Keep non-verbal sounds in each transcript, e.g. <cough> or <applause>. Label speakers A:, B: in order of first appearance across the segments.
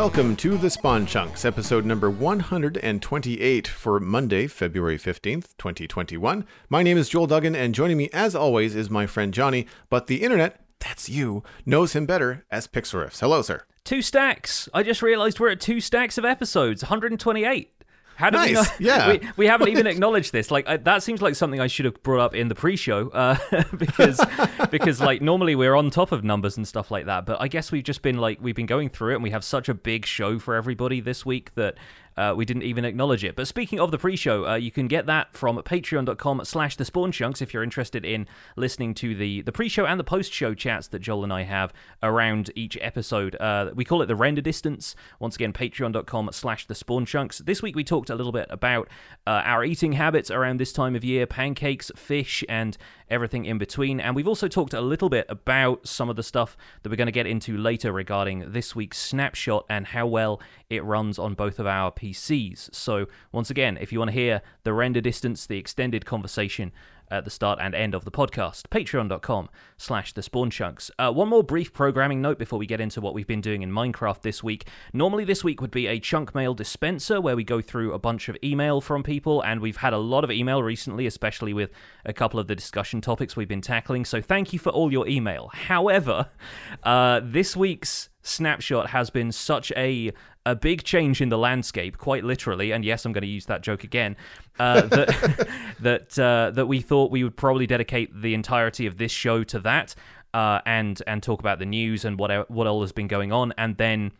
A: Welcome to the Spawn Chunks, episode number 128 for Monday, February 15th, 2021. My name is Joel Duggan, and joining me, as always, is my friend Jonny, but the internet, that's you, knows him better as Pixelriffs. Hello, sir.
B: Two stacks. I just realized we're at two stacks of episodes, 128. How we
A: Nice,
B: not? <laughs>
A: yeah.
B: We, we haven't even <laughs> acknowledged this. Like I, that seems like something I should have brought up in the pre-show, uh, <laughs> because because like normally we're on top of numbers and stuff like that. But I guess we've just been like we've been going through it, and we have such a big show for everybody this week that. Uh, we didn't even acknowledge it. But speaking of the pre-show, uh, you can get that from patreon.com slash the spawn chunks if you're interested in listening to the, the pre-show and the post-show chats that Joel and I have around each episode. Uh, we call it the render distance. Once again, patreon.com slash the spawn chunks. This week we talked a little bit about uh, our eating habits around this time of year, pancakes, fish, and everything in between. And we've also talked a little bit about some of the stuff that we're going to get into later regarding this week's snapshot and how well it runs on both of our PCs. So, once again, if you want to hear the render distance, the extended conversation, at the start and end of the podcast. Patreon.com slash the spawn chunks. Uh, one more brief programming note before we get into what we've been doing in Minecraft this week. Normally, this week would be a chunk mail dispenser where we go through a bunch of email from people, and we've had a lot of email recently, especially with a couple of the discussion topics we've been tackling. So, thank you for all your email. However, <laughs> uh, this week's snapshot has been such a a big change in the landscape, quite literally, and yes, I'm going to use that joke again. Uh, <laughs> that <laughs> that uh, that we thought we would probably dedicate the entirety of this show to that, uh, and and talk about the news and what what all has been going on, and then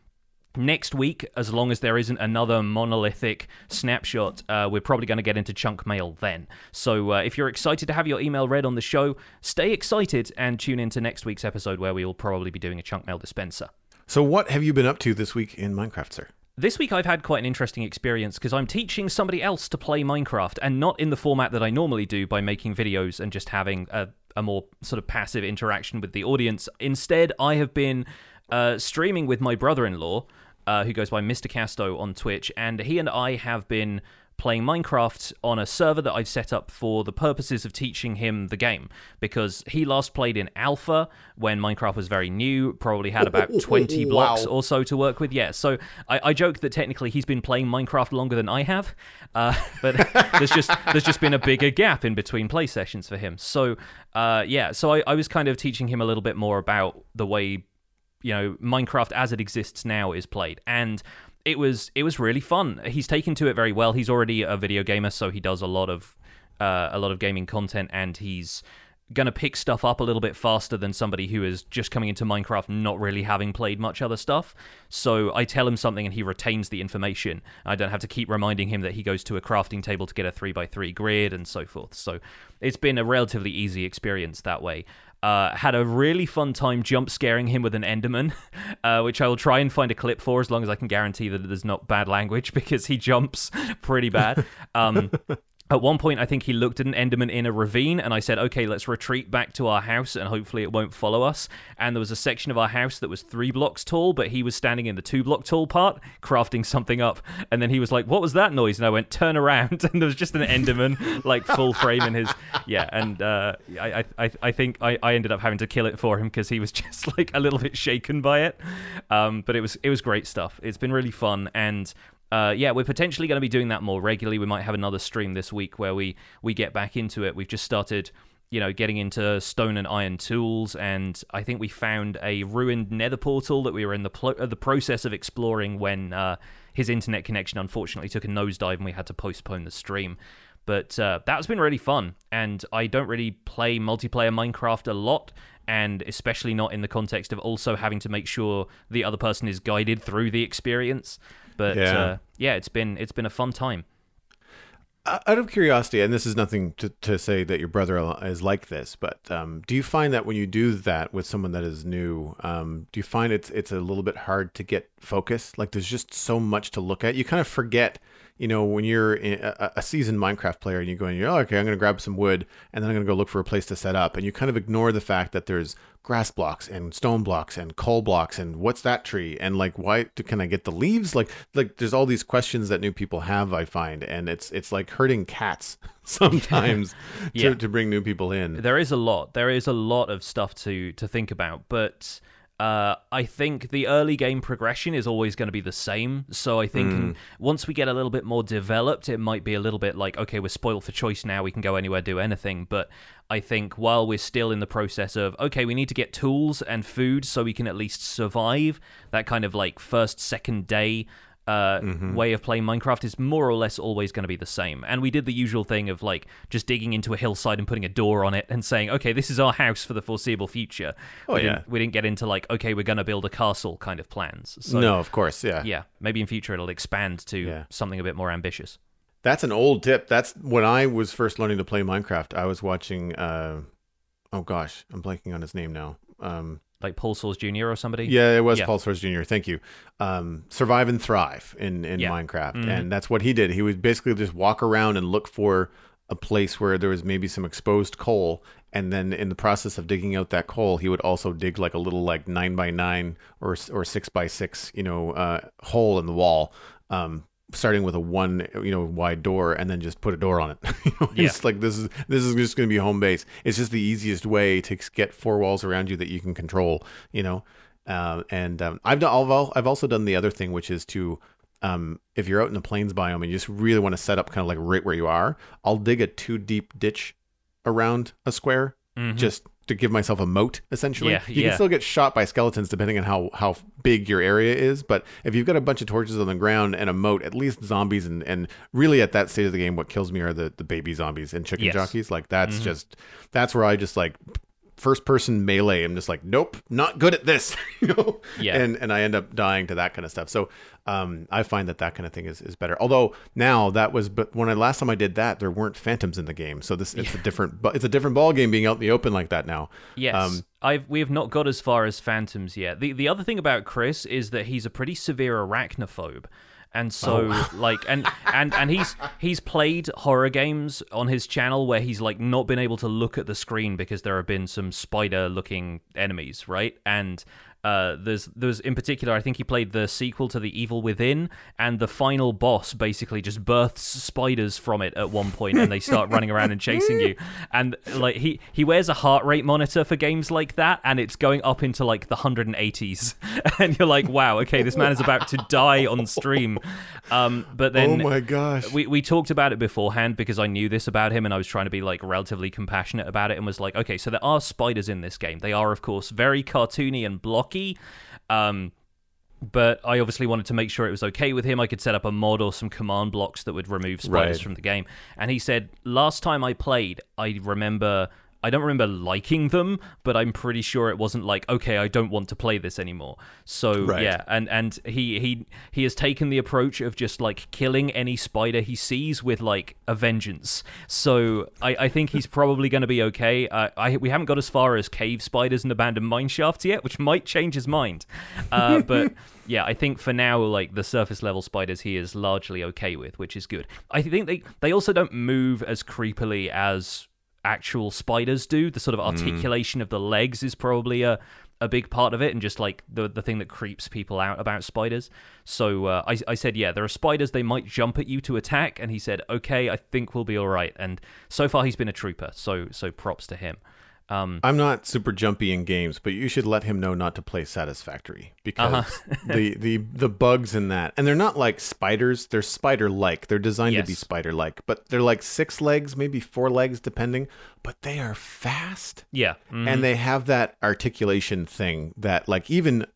B: next week, as long as there isn't another monolithic snapshot, uh, we're probably going to get into chunk mail then. So uh, if you're excited to have your email read on the show, stay excited and tune into next week's episode where we will probably be doing a chunk mail dispenser.
A: So, what have you been up to this week in Minecraft, sir?
B: This week I've had quite an interesting experience because I'm teaching somebody else to play Minecraft and not in the format that I normally do by making videos and just having a, a more sort of passive interaction with the audience. Instead, I have been uh, streaming with my brother in law, uh, who goes by Mr. Casto on Twitch, and he and I have been playing Minecraft on a server that I've set up for the purposes of teaching him the game because he last played in alpha when Minecraft was very new, probably had about <laughs> 20 blocks
A: Wow.
B: or so to work with. Yeah, so I, I joke that technically he's been playing Minecraft longer than I have, uh, <laughs> but there's just there's just been a bigger gap in between play sessions for him. So uh, yeah, so I, I was kind of teaching him a little bit more about the way you know Minecraft as it exists now is played and it was it was really fun. He's taken to it very well. He's already a video gamer so he does a lot of uh, a lot of gaming content and he's gonna pick stuff up a little bit faster than somebody who is just coming into Minecraft not really having played much other stuff. So I tell him something and he retains the information. I don't have to keep reminding him that he goes to a crafting table to get a 3x3 grid and so forth. So it's been a relatively easy experience that way uh, had a really fun time jump scaring him with an Enderman, <laughs> uh, which I will try and find a clip for as long as I can guarantee that there's not bad language <laughs> because he jumps pretty bad. Um, at one point, I think he looked at an Enderman in a ravine, and I said, "Okay, let's retreat back to our house, and hopefully it won't follow us." And there was a section of our house that was three blocks tall, but he was standing in the two block tall part, crafting something up. And then he was like, "What was that noise?" And I went, "Turn around," <laughs> and there was just an Enderman, like full frame in his <laughs> yeah. And uh, I, I, I think I, I ended up having to kill it for him because he was <laughs> just like a little bit shaken by it. Um, but it was it was great stuff. It's been really fun and uh, yeah, we're potentially going to be doing that more regularly. We might have another stream this week where we we get back into it. We've just started, you know, getting into stone and iron tools, and I think we found a ruined Nether portal that we were in the pl- the process of exploring when uh, his internet connection unfortunately took a nosedive, and we had to postpone the stream. But uh, that's been really fun, and I don't really play multiplayer Minecraft a lot, and especially not in the context of also having to make sure the other person is guided through the experience. But
A: Yeah.
B: uh, yeah, it's been it's been a fun time.
A: Out of curiosity, and this is nothing to, to say that your brother is like this, but um, do you find that when you do that with someone that is new, um, do you find it's it's a little bit hard to get focus? Like there's just so much to look at. You kind of forget, you know, when you're a, a seasoned Minecraft player and you go and you're oh, okay, I'm going to grab some wood and then I'm going to go look for a place to set up, and you kind of ignore the fact that there's grass blocks and stone blocks and coal blocks and what's that tree and like why do, can I get the leaves like like there's all these questions that new people have I find and it's it's like herding cats <laughs> sometimes <laughs>
B: Yeah.
A: to, to bring new people in
B: There is a lot. There is a lot of stuff to to think about, but uh, I think the early game progression is always going to be the same. So I think
A: Mm.
B: once we get a little bit more developed, it might be a little bit like, okay, we're spoiled for choice now. We can go anywhere, do anything. But I think while we're still in the process of, okay, we need to get tools and food so we can at least survive, that kind of like first, second day uh,
A: Mm-hmm.
B: way of playing Minecraft is more or less always going to be the same. And we did the usual thing of like just digging into a hillside and putting a door on it and saying, okay, this is our house for the foreseeable future.
A: Oh,
B: we
A: yeah.
B: Didn't, we didn't get into like, okay, we're going to build a castle kind of plans. So,
A: no, of course, yeah.
B: Yeah, maybe in future it'll expand to
A: Yeah.
B: something a bit more ambitious.
A: That's an old tip. That's when I was first learning to play Minecraft. I was watching. Uh, oh gosh, I'm blanking on his name now. Um,
B: Like Paul Soares Jr. or somebody.
A: yeah, it was
B: Yeah.
A: Paul Soares Jr. Thank you. Um, Survive and thrive in in
B: Yeah.
A: Minecraft,
B: Mhm.
A: and that's what he did. He would basically just walk around and look for a place where there was maybe some exposed coal, and then in the process of digging out that coal, he would also dig like a little like nine by nine or or six by six, you know, uh, hole in the wall. Um, starting with a one you know wide door and then just put a door on it <laughs> you know,
B: Yeah.
A: it's like this is this is just going to be home base it's just the easiest way to get four walls around you that you can control you know uh, and um, I've done I've, I've also done the other thing which is to um, if you're out in the plains biome and you just really want to set up kind of like right where you are I'll dig a two deep ditch around a square
B: Mhm.
A: just to give myself a moat essentially
B: Yeah,
A: you
B: yeah.
A: can still get shot by skeletons depending on how how big your area is but if you've got a bunch of torches on the ground and a moat at least zombies and and really at that stage of the game what kills me are the the baby zombies and chicken
B: Yes.
A: jockeys like that's
B: Mhm.
A: just that's where i just like first person melee i'm just like nope not good at this <laughs> you know
B: Yeah.
A: and and i end up dying to that kind of stuff so um i find that that kind of thing is, is better although now that was but when i last time i did that there weren't phantoms in the game so this it's a different but it's a different ball game being out in the open like that now
B: Yes,
A: Um,
B: I've we have not got as far as phantoms yet. The the other thing about Chris is that he's a pretty severe arachnophobe. And so
A: Oh. <laughs>
B: like and and and he's he's played horror games on his channel where he's like not been able to look at the screen because there have been some spider looking enemies, right? And uh, there's there's in particular, I think he played the sequel to The Evil Within, and the final boss basically just births spiders from it at one point, and they start running around and chasing you. <laughs> And like he he wears a heart rate monitor for games like that, and it's going up into like the 180s, <laughs> and you're like, wow, okay, this man is about to die on stream. Um, but then
A: oh my gosh
B: we, we talked about it beforehand because I knew this about him and I was trying to be like relatively compassionate about it and was like, okay, so there are spiders in this game. They are, of course, very cartoony and blocky. Um, but I obviously wanted to make sure it was okay with him. I could set up a mod or some command blocks that would remove spiders
A: Right.
B: from the game. And he said, last time I played, I remember. I don't remember liking them, but I'm pretty sure it wasn't like, okay, I don't want to play this anymore. So
A: Right.
B: yeah, and and he he he has taken the approach of just like killing any spider he sees with like a vengeance. So I, I think he's probably going to be okay. Uh, I we haven't got as far as cave spiders and abandoned mine shafts yet, which might change his mind. Uh, <laughs> but yeah, I think for now, like the surface level spiders, he is largely okay with, which is good. I think they they also don't move as creepily as actual spiders do. The sort of articulation of the legs is probably a a big part of it, and just like the the thing that creeps people out about spiders. So uh, I I said, yeah, there are spiders. They might jump at you to attack, and he said, okay, I think we'll be all right. And so far, he's been a trooper. So so props to him. Um,
A: I'm not super jumpy in games, but you should let him know not to play Satisfactory because
B: Uh-huh.
A: the, the the bugs in that, and they're not like spiders. They're spider-like. They're designed to be spider-like, but they're like six legs, maybe four legs, depending. But they are fast,
B: yeah, mhm.
A: and they have that articulation thing that, like, even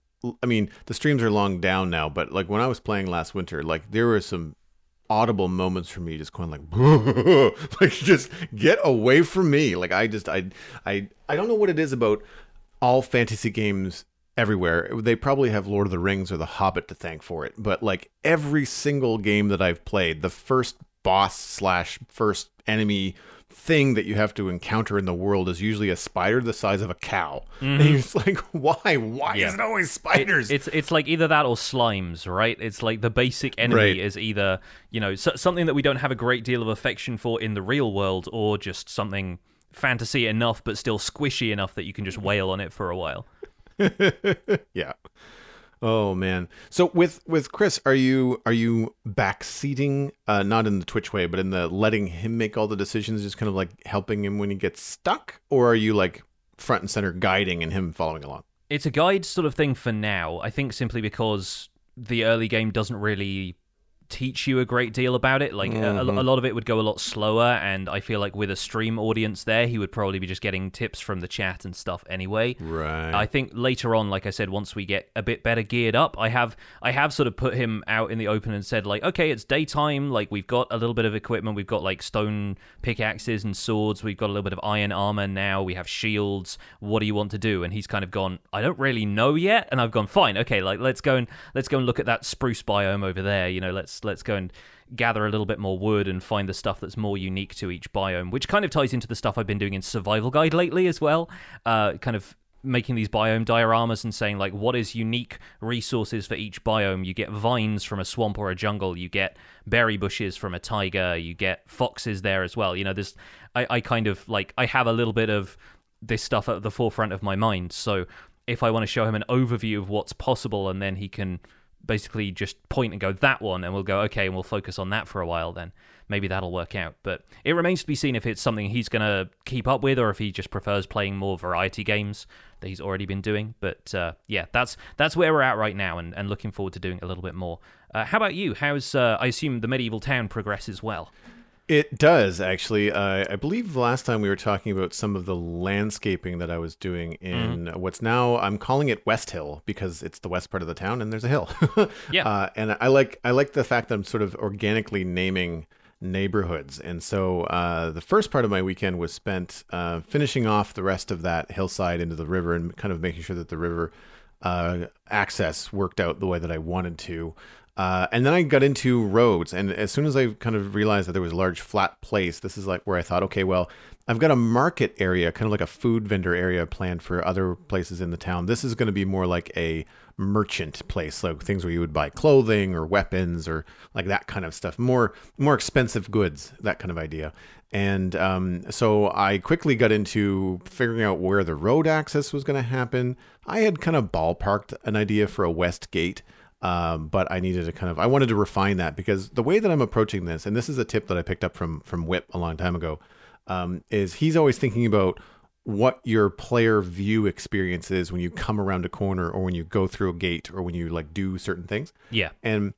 A: I mean, the streams are long down now, but like when I was playing last winter, like there were some audible moments for me just going like <laughs> like just get away from me. Like i just i i i don't know what it is about all fantasy games everywhere. They probably have lord of the rings or the hobbit to thank for it but like every single game that i've played the first boss slash first enemy thing that you have to encounter in the world is usually a spider the size of a cow mm-hmm. and you're just like why why
B: Yeah.
A: is it always
B: It-
A: spiders
B: it's it's like either that or slimes, right? It's like the basic enemy
A: Right.
B: is either you know so, something that we don't have a great deal of affection for in the real world, or just something fantasy enough but still squishy enough that you can just <laughs> wail on it for a while. <laughs>
A: yeah. Oh man. So with with Chris, are you are you backseating, uh, not in the Twitch way, but in the letting him make all the decisions, just kind of like helping him when he gets stuck, or are you like front and center guiding and him following along?
B: it's a guide sort of thing for now. I think simply because the early game doesn't really teach you a great deal about it. Like mm-hmm. a, a, lot of it would go a lot slower, and I feel like with a stream audience there, he would probably be just getting tips from the chat and stuff anyway.
A: Right.
B: I think later on, like I said, once we get a bit better geared up, I have I have sort of put him out in the open and said like, okay, it's daytime. Like we've got a little bit of equipment. We've got like stone pickaxes and swords. We've got a little bit of iron armor now. We have shields. What do you want to do? And he's kind of gone, I don't really know yet. And I've gone, fine, okay, like let's go and let's go and look at that spruce biome over there. You know, let's let's go and gather a little bit more wood and find the stuff that's more unique to each biome, which kind of ties into the stuff I've been doing in Survival Guide lately as well. Uh, kind of making these biome dioramas and saying like what is unique resources for each biome you get vines from a swamp or a jungle you get berry bushes from a taiga you get foxes there as well you know there's I, I kind of like i have a little bit of this stuff at the forefront of my mind so if i want to show him an overview of what's possible and then he can basically just point and go that one, and we'll go okay, and we'll focus on that for a while. Then maybe that'll work out. But it remains to be seen if it's something he's going to keep up with, or if he just prefers playing more variety games that he's already been doing. But uh, yeah, that's that's where we're at right now, and, and looking forward to doing a little bit more. Uh, how about you? How's uh, I assume the medieval town progresses well?
A: It does actually. Uh, I believe the last time we were talking about some of the landscaping that I was doing in mm-hmm. what's now I'm calling it West Hill because it's the west part of the town and there's a hill. <laughs>
B: yeah,
A: uh, and I like I like the fact that I'm sort of organically naming neighborhoods. And so uh, the first part of my weekend was spent uh, finishing off the rest of that hillside into the river and kind of making sure that the river uh, access worked out the way that I wanted to. Uh, and then I got into roads, and as soon as I kind of realized that there was a large flat place, this is like where I thought, okay, well, I've got a market area, kind of like a food vendor area planned for other places in the town. This is going to be more like a merchant place, like things where you would buy clothing or weapons or like that kind of stuff, more more expensive goods, that kind of idea. And um, so I quickly got into figuring out where the road access was going to happen. I had kind of ballparked an idea for a west gate. Um, but I needed to kind of I wanted to refine that because the way that I'm approaching this, and this is a tip that I picked up from from Whip a long time ago, um, is he's always thinking about what your player view experience is when you come around a corner or when you go through a gate or when you like do certain things.
B: Yeah.
A: And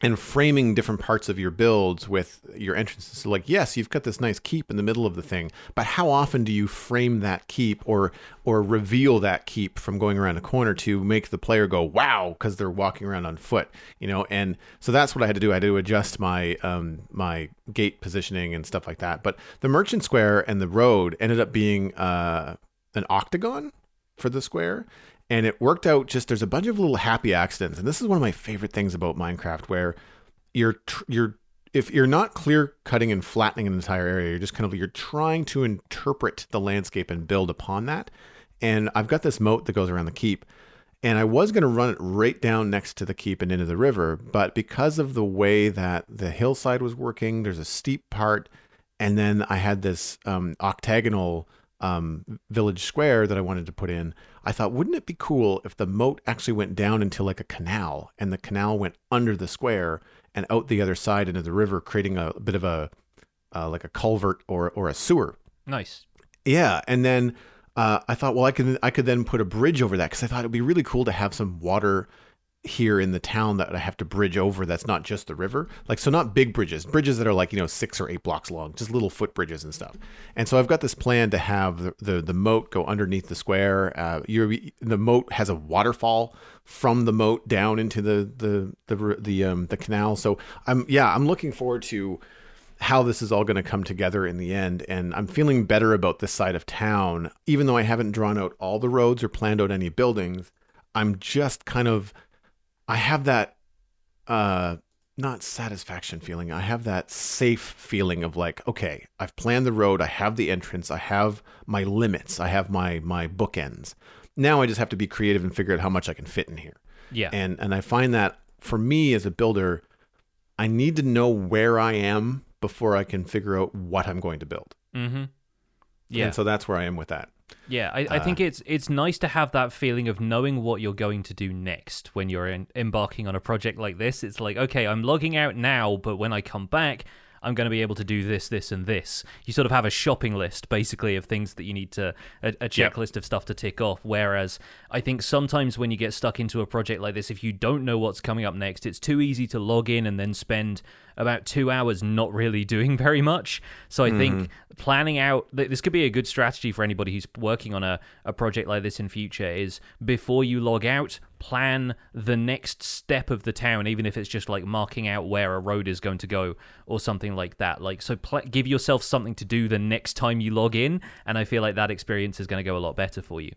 A: and framing different parts of your builds with your entrances. So, like, yes, you've got this nice keep in the middle of the thing, but how often do you frame that keep or or reveal that keep from going around a corner to make the player go wow because they're walking around on foot, you know? And so that's what I had to do. I had to adjust my um, my gate positioning and stuff like that. But the merchant square and the road ended up being uh, an octagon for the square and it worked out just there's a bunch of little happy accidents and this is one of my favorite things about minecraft where you're you're if you're not clear cutting and flattening an entire area you're just kind of you're trying to interpret the landscape and build upon that. And i've got this moat that goes around the keep and i was going to run it right down next to the keep and into the river but because of the way that the hillside was working there's a steep part and then i had this um, octagonal um, village square that I wanted to put in, I thought, wouldn't it be cool if the moat actually went down into like a canal and the canal went under the square and out the other side into the river, creating a bit of a uh, like a culvert or or a sewer.
B: Nice.
A: Yeah, and then uh, I thought, well, I could I could then put a bridge over that because I thought it'd be really cool to have some water here in the town that I have to bridge over that's not just the river. Like so not big bridges, bridges that are like, you know, 6 or 8 blocks long, just little foot bridges and stuff. And so I've got this plan to have the the, the moat go underneath the square. Uh the moat has a waterfall from the moat down into the the the the um the canal. So I'm yeah, I'm looking forward to how this is all going to come together in the end. And I'm feeling better about this side of town, even though I haven't drawn out all the roads or planned out any buildings. I'm just kind of I have that uh not satisfaction feeling. I have that safe feeling of like, okay, I've planned the road, I have the entrance, I have my limits, I have my my bookends. Now I just have to be creative and figure out how much I can fit in here.
B: Yeah.
A: And and I find that for me as a builder, I need to know where I am before I can figure out what I'm going to build.
B: Mm-hmm. Yeah.
A: And so that's where I am with that.
B: Yeah, I, I think uh, it's it's nice to have that feeling of knowing what you're going to do next when you're in, embarking on a project like this. It's like, okay, I'm logging out now, but when I come back, I'm going to be able to do this, this, and this. You sort of have a shopping list, basically, of things that you need to, a, a checklist of stuff to tick off. Whereas I think sometimes when you get stuck into a project like this, if you don't know what's coming up next, it's too easy to log in and then spend about two hours not really <laughs> doing very much. So I mm-hmm. think planning out this could be a good strategy for anybody who's working on a, a project like this in future is before you log out, plan the next step of the town, even if it's just like marking out where a road is going to go or something like that. Like, so pl- give yourself something to do the next time you log in. And I feel like that experience is going to go a lot better for you.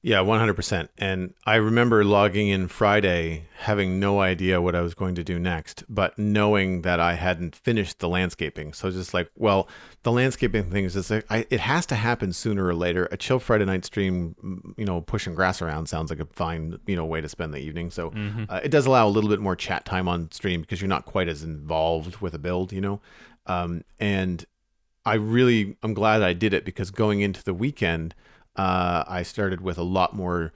A: Yeah, 100%. And I remember logging in Friday having no idea what I was going to do next, but knowing that I hadn't finished the landscaping. So just like, well, the landscaping thing is just like, I, it has to happen sooner or later. A chill Friday night stream, you know, pushing grass around sounds like a fine, you know, way to spend the evening. So mm-hmm. uh, it does allow a little bit more chat time on stream because you're not quite as involved with a build, you know? Um, and I really, I'm glad I did it because going into the weekend, uh, I started with a lot more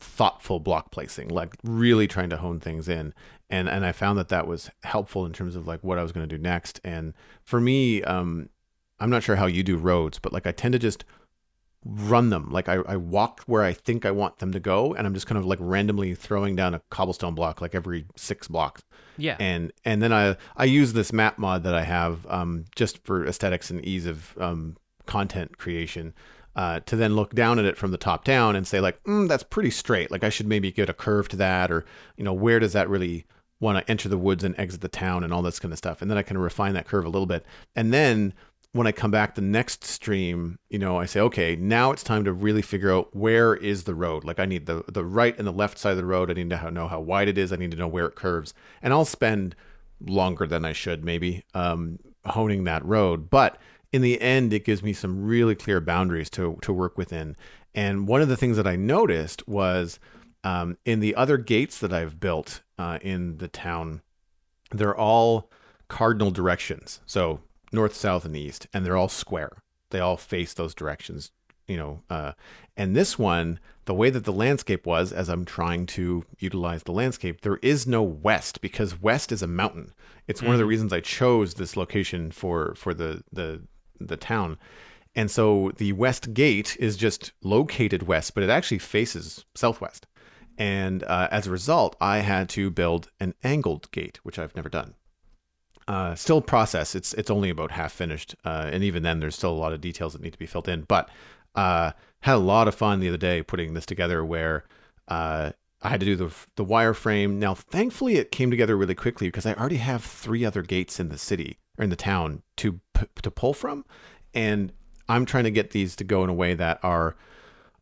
A: thoughtful block placing, like really trying to hone things in. And and I found that that was helpful in terms of like what I was going to do next. And for me, um, I'm not sure how you do roads, but like I tend to just run them. Like I, I walk where I think I want them to go, and I'm just kind of like randomly throwing down a cobblestone block like every six blocks.
B: Yeah.
A: And and then I I use this map mod that I have um, just for aesthetics and ease of um, content creation uh, to then look down at it from the top down and say like, mm, that's pretty straight. Like I should maybe get a curve to that, or you know, where does that really want to enter the woods and exit the town and all this kind of stuff. And then I can refine that curve a little bit. And then when I come back the next stream, you know, I say, okay, now it's time to really figure out where is the road. Like I need the the right and the left side of the road. I need to know how wide it is. I need to know where it curves. And I'll spend longer than I should maybe um, honing that road. But in the end, it gives me some really clear boundaries to to work within. And one of the things that I noticed was um, in the other gates that I've built uh, in the town, they're all cardinal directions. So north, south, and east, and they're all square. They all face those directions, you know. Uh, and this one, the way that the landscape was, as I'm trying to utilize the landscape, there is no west because west is a mountain. It's mm-hmm. one of the mm-hmm. reasons I chose this location for for the the the town. And so the west gate is just located west, but it actually faces southwest. And uh, as a result, I had to build an angled gate, which I've never done. Uh, still process. It's it's only about half finished, uh, and even then, there's still a lot of details that need to be filled in. But uh, had a lot of fun the other day putting this together, where uh, I had to do the the wireframe. Now, thankfully, it came together really quickly because I already have three other gates in the city or in the town to to pull from, and I'm trying to get these to go in a way that are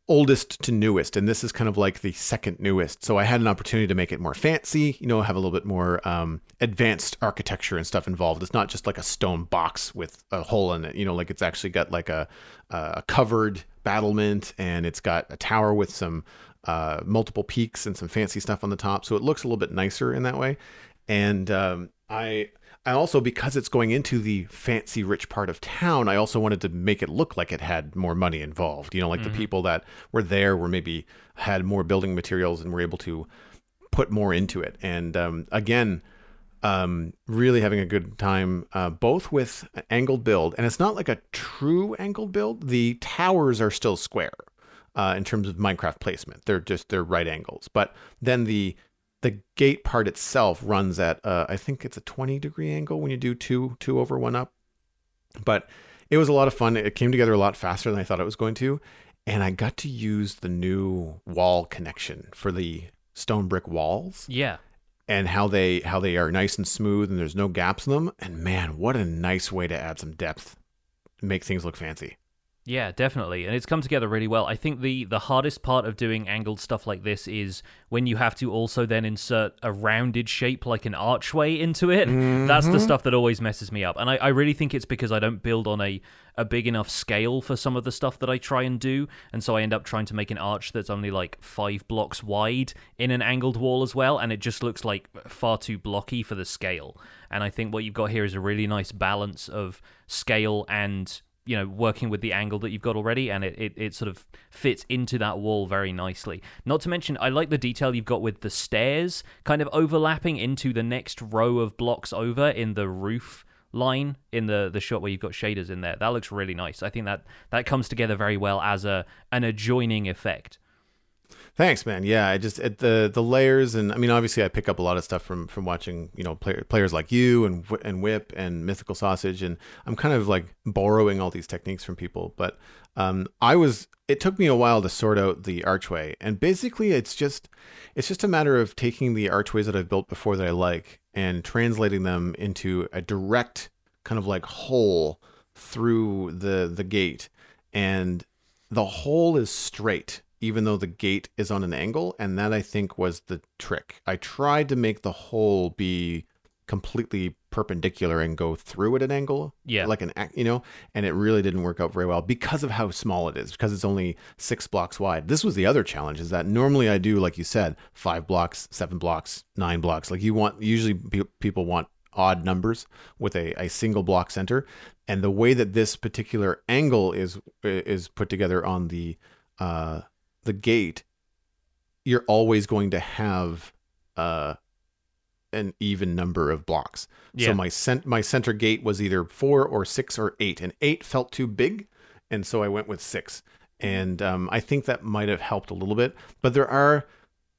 A: oldest to newest. And this is kind of like the second newest. So i had an opportunity to make it more fancy you know have a little bit more um, advanced architecture and stuff involved. It's not just like a stone box with a hole in it you know like it's actually got like a, a covered battlement and it's got a tower with some uh, multiple peaks and some fancy stuff on the top. So it looks a little bit nicer in that way. And um, i and also because it's going into the fancy rich part of town i also wanted to make it look like it had more money involved. You know like mm-hmm. the people that were there were maybe had more building materials and were able to put more into it. And um, again um, really having a good time uh, both with angled build and it's not like a true angled build. The towers are still square uh, in terms of minecraft placement. They're just they're right angles. But then the the gate part itself runs at uh, I think it's a 20 degree angle when you do two two over one up. But it was a lot of fun. It came together a lot faster than I thought it was going to, and I got to use the new wall connection for the stone brick walls.
B: Yeah.
A: And how they how they are nice and smooth and there's no gaps in them. And man, what a nice way to add some depth, make things look fancy.
B: Yeah, definitely. And it's come together really well. I think the the hardest part of doing angled stuff like this is when you have to also then insert a rounded shape like an archway into it. Mm-hmm. That's the stuff that always messes me up. And I, I really think it's because I don't build on a, a big enough scale for some of the stuff that I try and do. And so I end up trying to make an arch that's only like five blocks wide in an angled wall as well. And it just looks like far too blocky for the scale. And I think what you've got here is a really nice balance of scale and you know working with the angle that you've got already and it, it, it sort of fits into that wall very nicely not to mention i like the detail you've got with the stairs kind of overlapping into the next row of blocks over in the roof line in the the shot where you've got shaders in there. That looks really nice. I think that that comes together very well as a an adjoining effect.
A: Thanks, man. Yeah, I just it, the the layers and I mean, obviously, I pick up a lot of stuff from from watching you know play, players like you and and Whip and Mythical Sausage, and I'm kind of like borrowing all these techniques from people. But um, I was it took me a while to sort out the archway, and basically, it's just it's just a matter of taking the archways that I've built before that I like and translating them into a direct kind of like hole through the the gate, and the hole is straight even though the gate is on an angle. And that I think was the trick. I tried to make the hole be completely perpendicular and go through at an angle.
B: Yeah.
A: Like an, you know, and it really didn't work out very well because of how small it is, because it's only six blocks wide. This was the other challenge is that normally I do, like you said, five blocks, seven blocks, nine blocks. Like you want, usually people want odd numbers with a, a single block center and the way that this particular angle is is put together on the uh the gate, you're always going to have uh, an even number of blocks. Yeah. So my cent- my center gate was either four or six or eight, and eight felt too big, and so I went with six. And um, I think that might have helped a little bit. But there are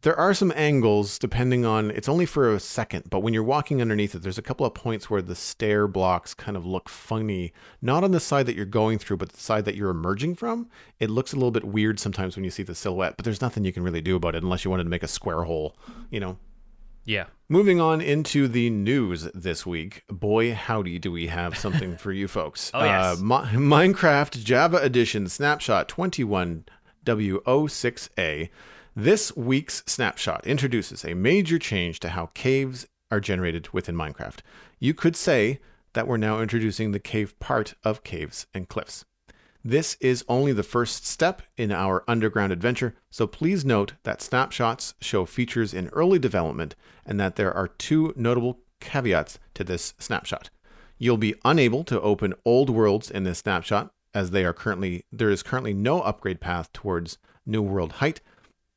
A: there are some angles depending on it's only for a second but when you're walking underneath it there's a couple of points where the stair blocks kind of look funny not on the side that you're going through but the side that you're emerging from. It looks a little bit weird sometimes when you see the silhouette but there's nothing you can really do about it unless you wanted to make a square hole you know?
B: Yeah.
A: Moving on into the news this week boy howdy do we have something <laughs> for you folks.
B: Oh, yes. Uh,
A: minecraft java edition snapshot 21 w06a this week's snapshot introduces a major change to how caves are generated within Minecraft. You could say that we're now introducing the cave part of caves and cliffs. This is only the first step in our underground adventure, so please note that snapshots show features in early development and that there are two notable caveats to this snapshot. You'll be unable to open old worlds in this snapshot as they are currently there is currently no upgrade path towards new world height,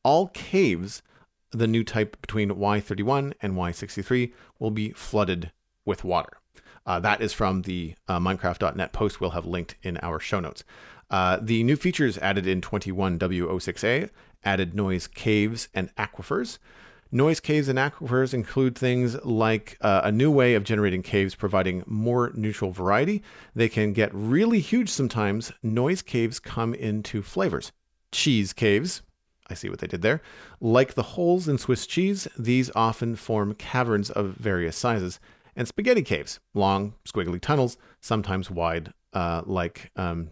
A: all caves, the new type between Y31 and Y63, will be flooded with water. Uh, that is from the uh, Minecraft.net post we'll have linked in our show notes. Uh, the new features added in 21W06A added noise caves and aquifers. Noise caves and aquifers include things like uh, a new way of generating caves providing more neutral variety. They can get really huge sometimes. Noise caves come in two flavors cheese caves, I see what they did there. Like the holes in Swiss cheese, these often form caverns of various sizes, and spaghetti caves, long, squiggly tunnels, sometimes wide, uh, like um.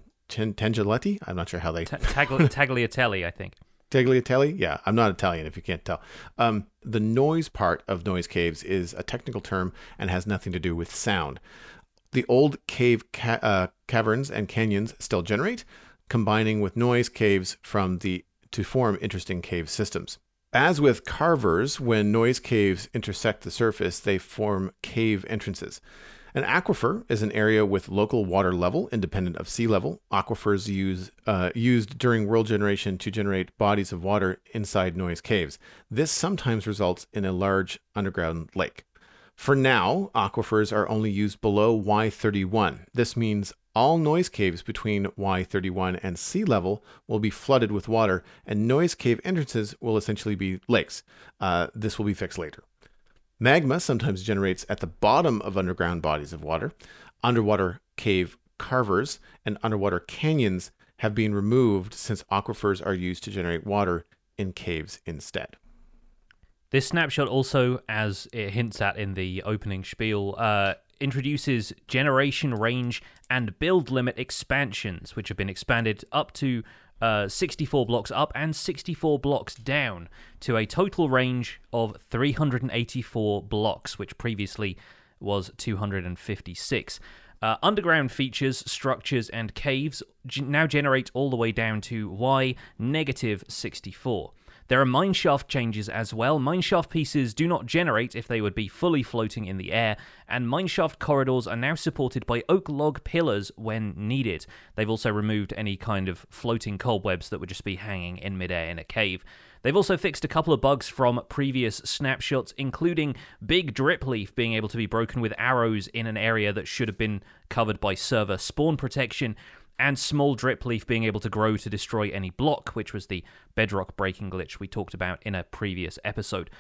A: I'm not sure how they. <laughs>
B: tagliatelle, I think.
A: Tagliatelle? Yeah, I'm not Italian if you can't tell. Um, the noise part of noise caves is a technical term and has nothing to do with sound. The old cave ca- uh, caverns and canyons still generate, combining with noise caves from the to form interesting cave systems. As with carvers, when noise caves intersect the surface, they form cave entrances. An aquifer is an area with local water level independent of sea level. Aquifers use, uh, used during world generation to generate bodies of water inside noise caves. This sometimes results in a large underground lake. For now, aquifers are only used below Y31. This means all noise caves between Y31 and sea level will be flooded with water, and noise cave entrances will essentially be lakes. Uh, this will be fixed later. Magma sometimes generates at the bottom of underground bodies of water. Underwater cave carvers and underwater canyons have been removed since aquifers are used to generate water in caves instead.
B: This snapshot also, as it hints at in the opening spiel, uh, introduces generation range and build limit expansions, which have been expanded up to uh, 64 blocks up and 64 blocks down to a total range of 384 blocks, which previously was 256. Uh, underground features, structures, and caves now generate all the way down to Y negative 64. There are mineshaft changes as well. Mineshaft pieces do not generate if they would be fully floating in the air, and mineshaft corridors are now supported by oak log pillars when needed. They've also removed any kind of floating cobwebs that would just be hanging in midair in a cave. They've also fixed a couple of bugs from previous snapshots, including Big Drip Leaf being able to be broken with arrows in an area that should have been covered by server spawn protection, and small drip leaf being able to grow to destroy any block, which was the bedrock breaking glitch we talked about in a previous episode.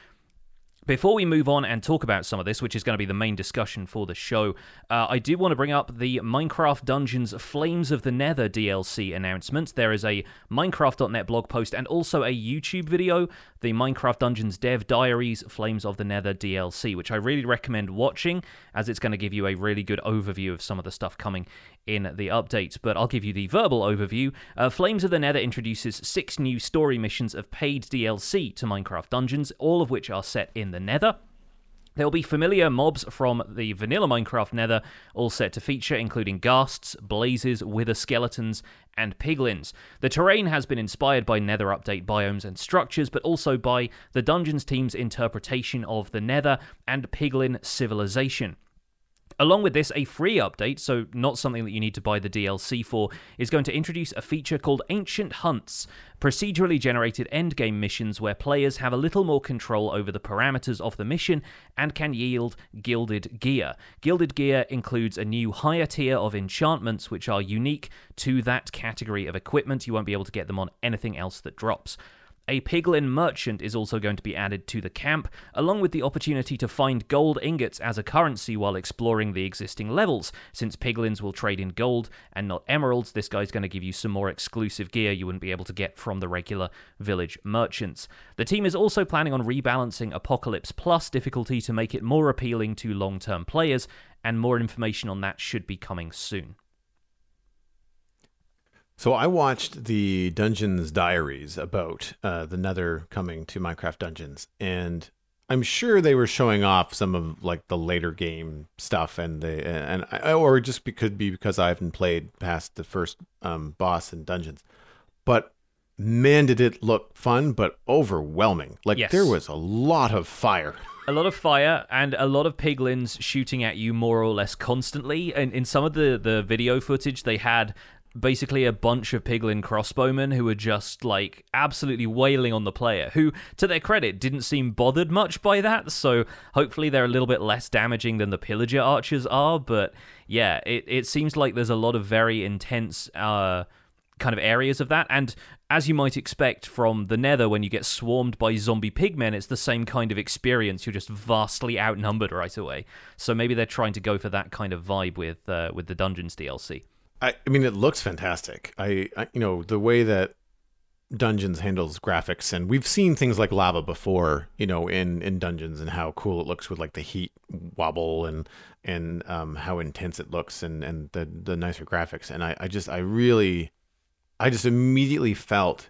B: Before we move on and talk about some of this, which is going to be the main discussion for the show, uh, I do want to bring up the Minecraft Dungeons Flames of the Nether DLC announcement. There is a Minecraft.net blog post and also a YouTube video, the Minecraft Dungeons Dev Diaries Flames of the Nether DLC, which I really recommend watching as it's going to give you a really good overview of some of the stuff coming in the update, but I'll give you the verbal overview. Uh, Flames of the Nether introduces six new story missions of paid DLC to Minecraft Dungeons, all of which are set in the Nether. There will be familiar mobs from the vanilla Minecraft Nether, all set to feature, including ghasts, blazes, wither skeletons, and piglins. The terrain has been inspired by Nether update biomes and structures, but also by the Dungeons team's interpretation of the Nether and piglin civilization. Along with this, a free update, so not something that you need to buy the DLC for, is going to introduce a feature called Ancient Hunts, procedurally generated endgame missions where players have a little more control over the parameters of the mission and can yield gilded gear. Gilded gear includes a new higher tier of enchantments which are unique to that category of equipment. You won't be able to get them on anything else that drops. A piglin merchant is also going to be added to the camp, along with the opportunity to find gold ingots as a currency while exploring the existing levels. Since piglins will trade in gold and not emeralds, this guy's going to give you some more exclusive gear you wouldn't be able to get from the regular village merchants. The team is also planning on rebalancing Apocalypse Plus difficulty to make it more appealing to long term players, and more information on that should be coming soon.
A: So I watched the Dungeons Diaries about uh, the Nether coming to Minecraft Dungeons, and I'm sure they were showing off some of like the later game stuff, and they and I, or just could be because I haven't played past the first um, boss in Dungeons, but man, did it look fun, but overwhelming. Like
B: Yes.
A: there was a lot of fire.
B: A lot of fire and a lot of piglins shooting at you more or less constantly. And in some of the, the video footage, they had basically a bunch of piglin crossbowmen who were just like absolutely wailing on the player, who, to their credit, didn't seem bothered much by that. So hopefully they're a little bit less damaging than the pillager archers are. But yeah, it, it seems like there's a lot of very intense. Uh, kind of areas of that. And as you might expect from the Nether, when you get swarmed by zombie pigmen, it's the same kind of experience. You're just vastly outnumbered right away. So maybe they're trying to go for that kind of vibe with uh, with the Dungeons DLC.
A: I, I mean, it looks fantastic. I, I, you know, the way that Dungeons handles graphics, and we've seen things like lava before, you know, in in Dungeons, and how cool it looks with like the heat wobble and and um, how intense it looks, and and the the nicer graphics. And I, I just, I really, I just immediately felt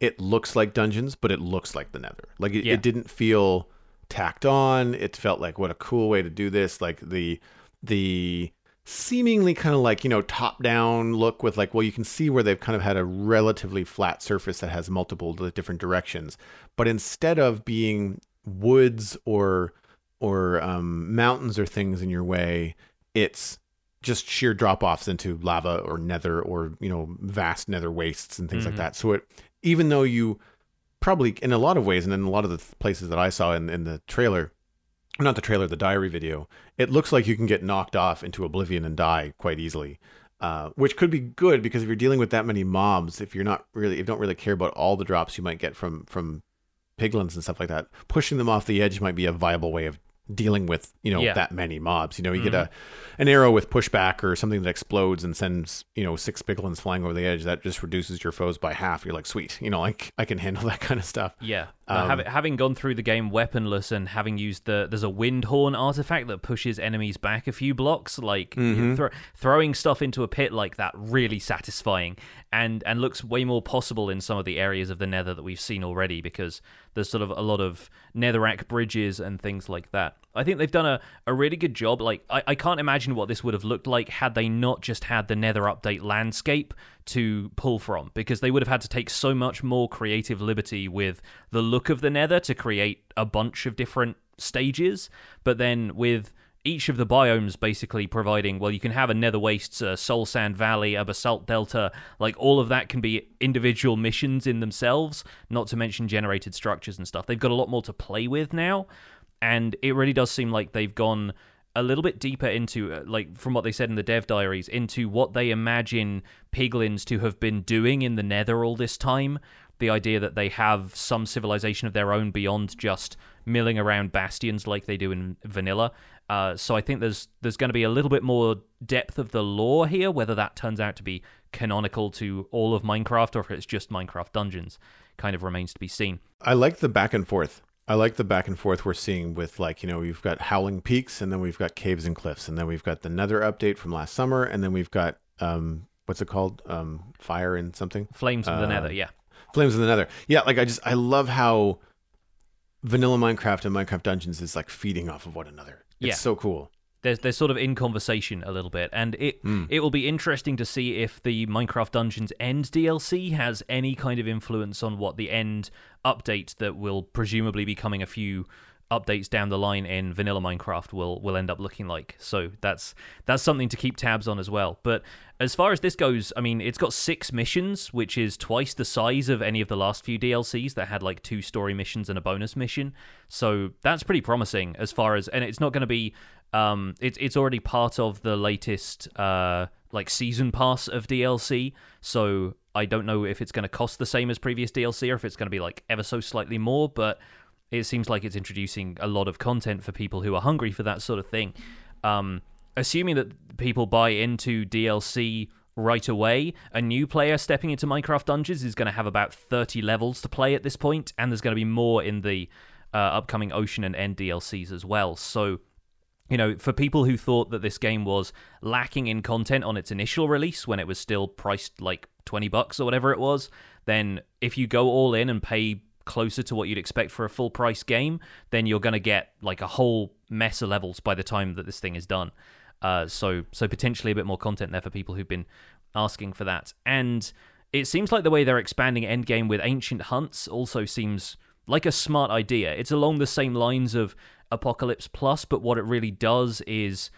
A: it looks like Dungeons, but it looks like the Nether. Like it,
B: Yeah.
A: it didn't feel tacked on. It felt like what a cool way to do this. Like the the seemingly kind of like you know top down look with like well you can see where they've kind of had a relatively flat surface that has multiple different directions but instead of being woods or or um, mountains or things in your way it's just sheer drop offs into lava or nether or you know vast nether wastes and things like
B: Mhm.
A: that so it even though you probably in a lot of ways and in a lot of the places that i saw in, in the trailer not the trailer, the diary video, it looks like you can get knocked off into oblivion and die quite easily. Uh, which could be good because if you're dealing with that many mobs, if you're not really, if you don't really care about all the drops you might get from from piglins and stuff like that, pushing them off the edge might be a viable way of dealing with you know
B: Yeah.
A: that many mobs. You know, you get a an arrow with pushback or something that explodes and sends you know six piglins flying over the edge. That just reduces your foes by half. You're like, sweet, you know, like I can handle <laughs> that kind of stuff.
B: Yeah,
A: Um,
B: having, having gone through the game weaponless and having used the there's a wind horn artifact that pushes enemies back a few blocks, like
A: Mhm.
B: thro- throwing stuff into a pit like that, really satisfying and and looks way more possible in some of the areas of the Nether that we've seen already because there's sort of a lot of netherrack bridges and things like that. I think they've done a, a really good job. Like, I, I can't imagine what this would have looked like had they not just had the Nether update landscape to pull from, because they would have had to take so much more creative liberty with the look of the Nether to create a bunch of different stages. But then with each of the biomes basically providing well you can have a nether wastes a soul sand valley a basalt delta like all of that can be individual missions in themselves not to mention generated structures and stuff they've got a lot more to play with now and it really does seem like they've gone a little bit deeper into uh, like from what they said in the dev diaries into what they imagine piglins to have been doing in the nether all this time the idea that they have some civilization of their own beyond just milling around bastions like they do in vanilla uh, so I think there's there's going to be a little bit more depth of the lore here. Whether that turns out to be canonical to all of Minecraft or if it's just Minecraft Dungeons, kind of remains to be seen.
A: I like the back and forth. I like the back and forth we're seeing with like you know we've got Howling Peaks and then we've got Caves and Cliffs and then we've got the Nether update from last summer and then we've got um what's it called um Fire and something
B: Flames of uh, the Nether, yeah.
A: Flames of the Nether, yeah. Like I just I love how vanilla Minecraft and Minecraft Dungeons is like feeding off of one another. It's yeah. so cool.
B: They're, they're sort of in conversation a little bit, and it mm. it will be interesting to see if the Minecraft Dungeons End DLC has any kind of influence on what the end update that will presumably be coming a few updates down the line in vanilla Minecraft will will end up looking like. So that's that's something to keep tabs on as well. But as far as this goes, I mean, it's got six missions, which is twice the size of any of the last few DLCs that had like two story missions and a bonus mission. So that's pretty promising as far as, and it's not going to be. Um, it's it's already part of the latest uh like season pass of DLC. So I don't know if it's going to cost the same as previous DLC or if it's going to be like ever so slightly more, but it seems like it's introducing a lot of content for people who are hungry for that sort of thing. Um, assuming that people buy into DLC right away, a new player stepping into Minecraft Dungeons is going to have about 30 levels to play at this point, and there's going to be more in the uh, upcoming Ocean and End DLCs as well. So, you know, for people who thought that this game was lacking in content on its initial release when it was still priced like 20 bucks or whatever it was, then if you go all in and pay closer to what you'd expect for a full price game, then you're going to get like a whole mess of levels by the time that this thing is done. Uh, so so potentially a bit more content there for people who've been asking for that. And it seems like the way they're expanding Endgame with ancient hunts also seems like a smart idea. It's along the same lines of Apocalypse Plus, but what it really does is,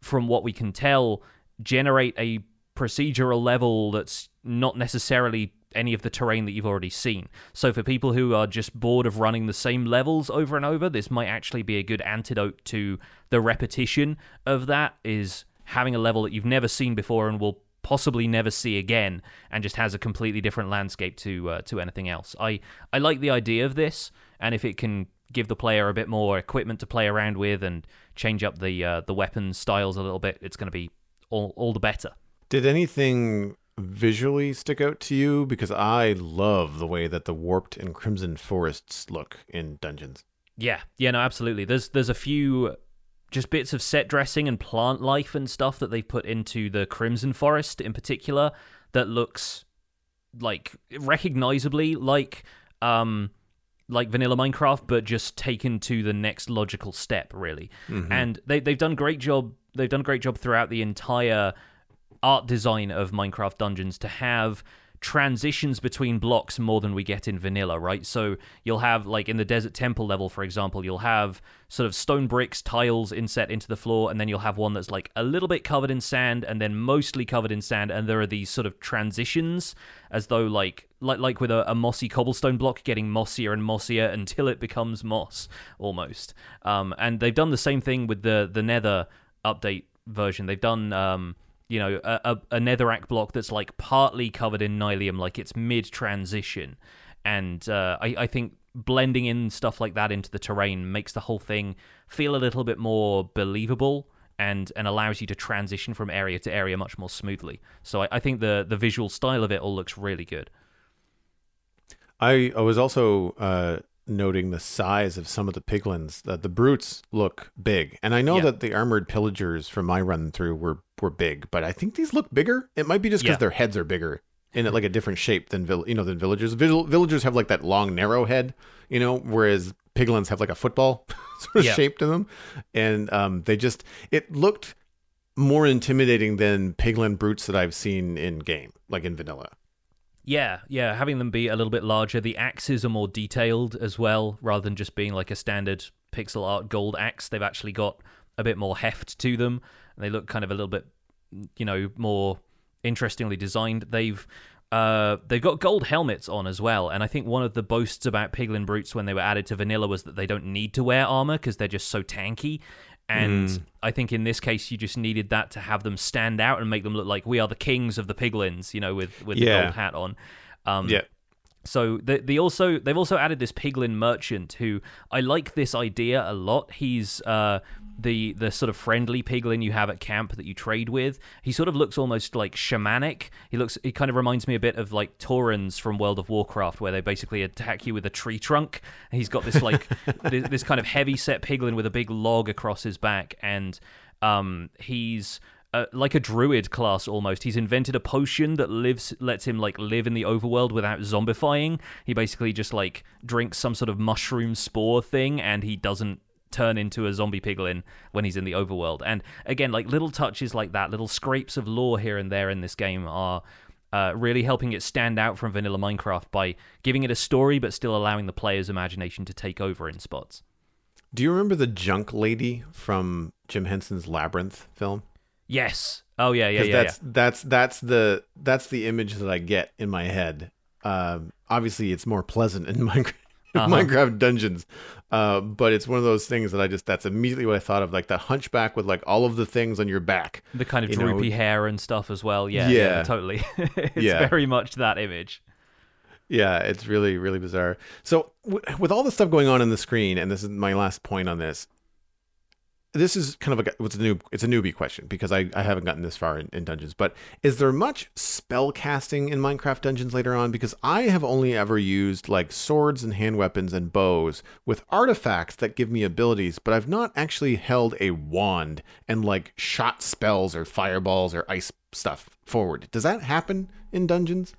B: from what we can tell, generate a procedural level that's not necessarily any of the terrain that you've already seen. So for people who are just bored of running the same levels over and over, this might actually be a good antidote to the repetition of that is having a level that you've never seen before and will possibly never see again and just has a completely different landscape to uh, to anything else. I I like the idea of this and if it can give the player a bit more equipment to play around with and change up the uh, the weapon styles a little bit, it's going to be all all the better.
A: Did anything visually stick out to you? Because I love the way that the warped and crimson forests look in dungeons.
B: Yeah, yeah, no, absolutely. There's there's a few just bits of set dressing and plant life and stuff that they've put into the crimson forest in particular that looks like recognizably like um like vanilla Minecraft, but just taken to the next logical step, really. Mm-hmm. And they they've done great job. They've done a great job throughout the entire art design of Minecraft Dungeons to have transitions between blocks more than we get in vanilla, right? So you'll have like in the desert temple level, for example, you'll have sort of stone bricks, tiles inset into the floor, and then you'll have one that's like a little bit covered in sand and then mostly covered in sand, and there are these sort of transitions as though like like like with a, a mossy cobblestone block getting mossier and mossier until it becomes moss almost. Um, and they've done the same thing with the the Nether update version. They've done um you know, a, a, a netherrack block that's like partly covered in nylium, like it's mid transition. And uh, I, I think blending in stuff like that into the terrain makes the whole thing feel a little bit more believable and and allows you to transition from area to area much more smoothly. So I, I think the the visual style of it all looks really good.
A: I, I was also uh, noting the size of some of the piglins. That the brutes look big, and I know yeah. that the armored pillagers from my run through were were big, but I think these look bigger. It might be just because yeah. their heads are bigger in like a different shape than you know than villagers. villagers have like that long narrow head, you know, whereas piglins have like a football <laughs> sort of
B: Yeah.
A: shape to them, and um, they just it looked more intimidating than piglin brutes that I've seen in game, like in vanilla.
B: Yeah, yeah, having them be a little bit larger. The axes are more detailed as well, rather than just being like a standard pixel art gold axe. They've actually got a bit more heft to them, and they look kind of a little bit, you know, more interestingly designed. They've uh, they've got gold helmets on as well, and I think one of the boasts about Piglin Brutes when they were added to Vanilla was that they don't need to wear armor because they're just so tanky. And I think in this case, you just needed that to have them stand out and make them look like we are the kings of the piglins, you know, with with the
A: Yeah.
B: gold hat on. Um,
A: Yeah,
B: so they, they also they've also added this piglin merchant who I like this idea a lot. He's uh, the the sort of friendly piglin you have at camp that you trade with. He sort of looks almost like shamanic. He looks he kind of reminds me a bit of like Taurens from World of Warcraft, where they basically attack you with a tree trunk. And he's got this like <laughs> this, this kind of heavy set piglin with a big log across his back, and um, he's uh, like a druid class almost. He's invented a potion that lives lets him like live in the overworld without zombifying. He basically just like drinks some sort of mushroom spore thing and he doesn't turn into a zombie piglin when he's in the overworld. And again, like little touches like that, little scrapes of lore here and there in this game are uh, really helping it stand out from vanilla Minecraft by giving it a story but still allowing the player's imagination to take over in spots.
A: Do you remember the junk lady from Jim Henson's Labyrinth film?
B: Yes. Oh yeah, yeah, yeah.
A: that's that's that's the that's the image that I get in my head. Um, obviously, it's more pleasant in <laughs> Minecraft,
B: Uh-huh.
A: Minecraft dungeons, uh, but it's one of those things that I just that's immediately what I thought of, like the hunchback with like all of the things on your back.
B: the kind of
A: you know-
B: droopy hair and stuff as well. Yeah, yeah,
A: Yeah.
B: totally. <laughs> it's
A: Yeah.
B: very much that image.
A: Yeah, it's really really bizarre. So w- with all the stuff going on in the screen, and this is my last point on this. This is kind of a what's a new it's a newbie question because I, I haven't gotten this far in, in dungeons. But is there much spell casting in Minecraft dungeons later on? Because I have only ever used like swords and hand weapons and bows with artifacts that give me abilities, but I've not actually held a wand and like shot spells or fireballs or ice stuff forward. Does that happen in dungeons?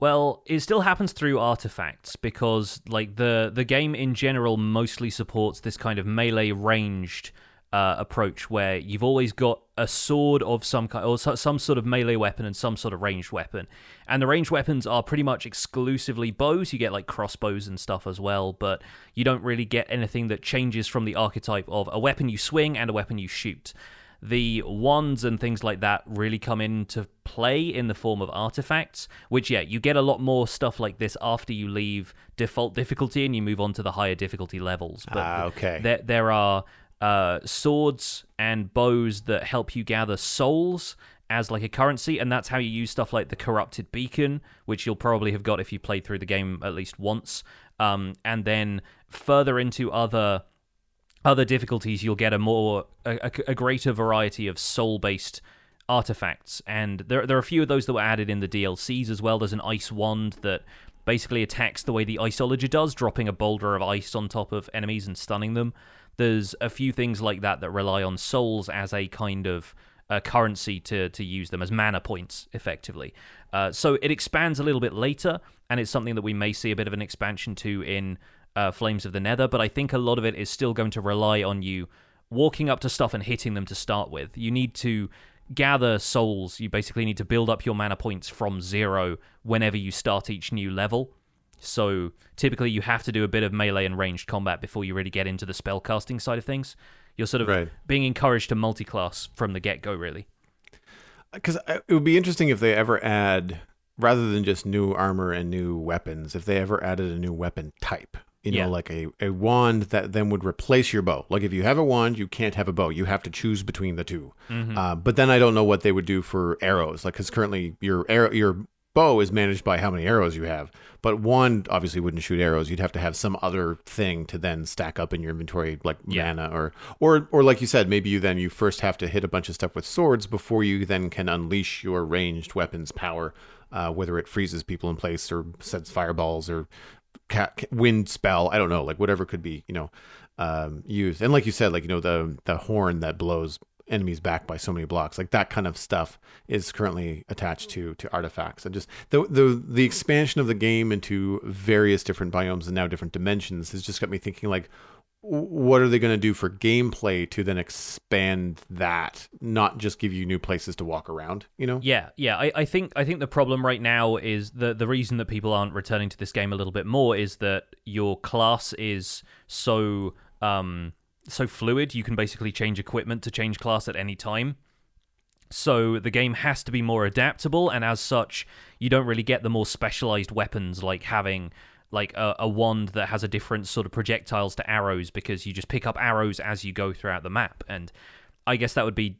B: Well, it still happens through artifacts because, like the the game in general, mostly supports this kind of melee ranged uh, approach where you've always got a sword of some kind or so- some sort of melee weapon and some sort of ranged weapon, and the ranged weapons are pretty much exclusively bows. You get like crossbows and stuff as well, but you don't really get anything that changes from the archetype of a weapon you swing and a weapon you shoot the wands and things like that really come into play in the form of artifacts which yeah you get a lot more stuff like this after you leave default difficulty and you move on to the higher difficulty levels but
A: Ah, okay.
B: there, there are uh, swords and bows that help you gather souls as like a currency and that's how you use stuff like the corrupted beacon which you'll probably have got if you played through the game at least once um, and then further into other other difficulties, you'll get a more a, a, greater variety of soul-based artifacts, and there there are a few of those that were added in the DLCs as well. There's an ice wand that basically attacks the way the Iceologer does, dropping a boulder of ice on top of enemies and stunning them. There's a few things like that that rely on souls as a kind of uh, currency to to use them as mana points, effectively. Uh, so it expands a little bit later, and it's something that we may see a bit of an expansion to in uh, Flames of the Nether. But I think a lot of it is still going to rely on you walking up to stuff and hitting them to start with. You need to gather souls. You basically need to build up your mana points from zero whenever you start each new level. So typically, you have to do a bit of melee and ranged combat before you really get into the spellcasting side of things. You're sort of
A: Right.
B: being encouraged to multi-class from the get-go, really.
A: because it would be interesting if they ever add rather than just new armor and new weapons if they ever added a new weapon type you know
B: Yeah.
A: like a, a wand that then would replace your bow like if you have a wand you can't have a bow you have to choose between the 2 uh, but then i don't know what they would do for arrows like because currently your arrow your bow is managed by how many arrows you have. But one obviously wouldn't shoot arrows. You'd have to have some other thing to then stack up in your inventory like
B: Yeah.
A: mana or or or like you said maybe you then you first have to hit a bunch of stuff with swords before you then can unleash your ranged weapons power uh, whether it freezes people in place or sets fireballs or ca- wind spell. I don't know like whatever could be you know um, used. And like you said like you know the the horn that blows enemies back by so many blocks. Like that kind of stuff is currently attached to to artifacts, and just the the the expansion of the game into various different biomes and now different dimensions has just got me thinking like what are they going to do for gameplay to then expand that not just give you new places to walk around you know?
B: Yeah yeah. I, I think i think the problem right now is the the reason that people aren't returning to this game a little bit more is that your class is so um so fluid you can basically change equipment to change class at any time so the game has to be more adaptable and as such you don't really get the more specialized weapons like having like a, a, wand that has a different sort of projectiles to arrows because you just pick up arrows as you go throughout the map. And I guess that would be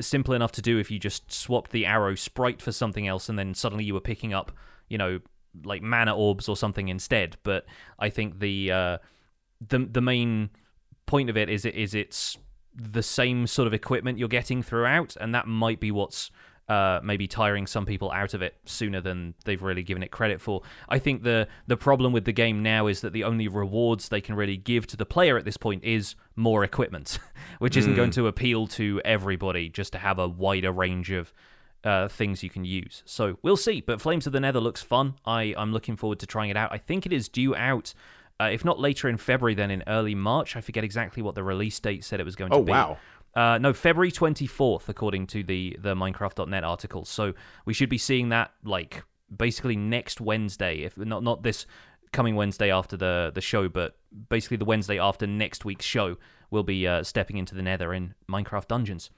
B: simple enough to do if you just swapped the arrow sprite for something else and then suddenly you were picking up, you know, like mana orbs or something instead. But I think the uh, the the main point of it is it is it's the same sort of equipment you're getting throughout, and that might be what's uh, maybe tiring some people out of it sooner than they've really given it credit for. I think the the problem with the game now is that the only rewards they can really give to the player at this point is more equipment, <laughs> which isn't mm. going to appeal to everybody. Just to have a wider range of uh, things you can use. So we'll see. But Flames of the Nether looks fun. I I'm looking forward to trying it out. I think it is due out. Uh, if not later in February, then in early March. I forget exactly what the release date said it was going
A: oh,
B: to be.
A: Oh wow!
B: Uh, no, February 24th, according to the, the Minecraft.net article. So we should be seeing that like basically next Wednesday, if not not this coming Wednesday after the, the show, but basically the Wednesday after next week's show, we'll be uh, stepping into the nether in Minecraft Dungeons.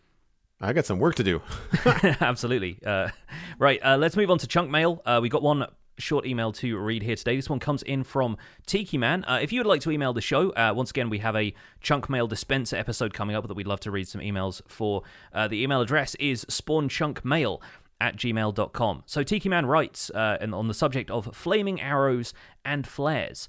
A: I got some work to do. <laughs>
B: Absolutely. Uh, <laughs> right, uh, let's move on to chunk mail. Uh, we got one short email to read here today. This one comes in from Tiki Man. Uh, if you would like to email the show, uh, once again, we have a chunk mail dispenser episode coming up that we'd love to read some emails for. Uh, the email address is spawnchunkmail at gmail.com. So Tiki Man writes uh, on the subject of flaming arrows and flares.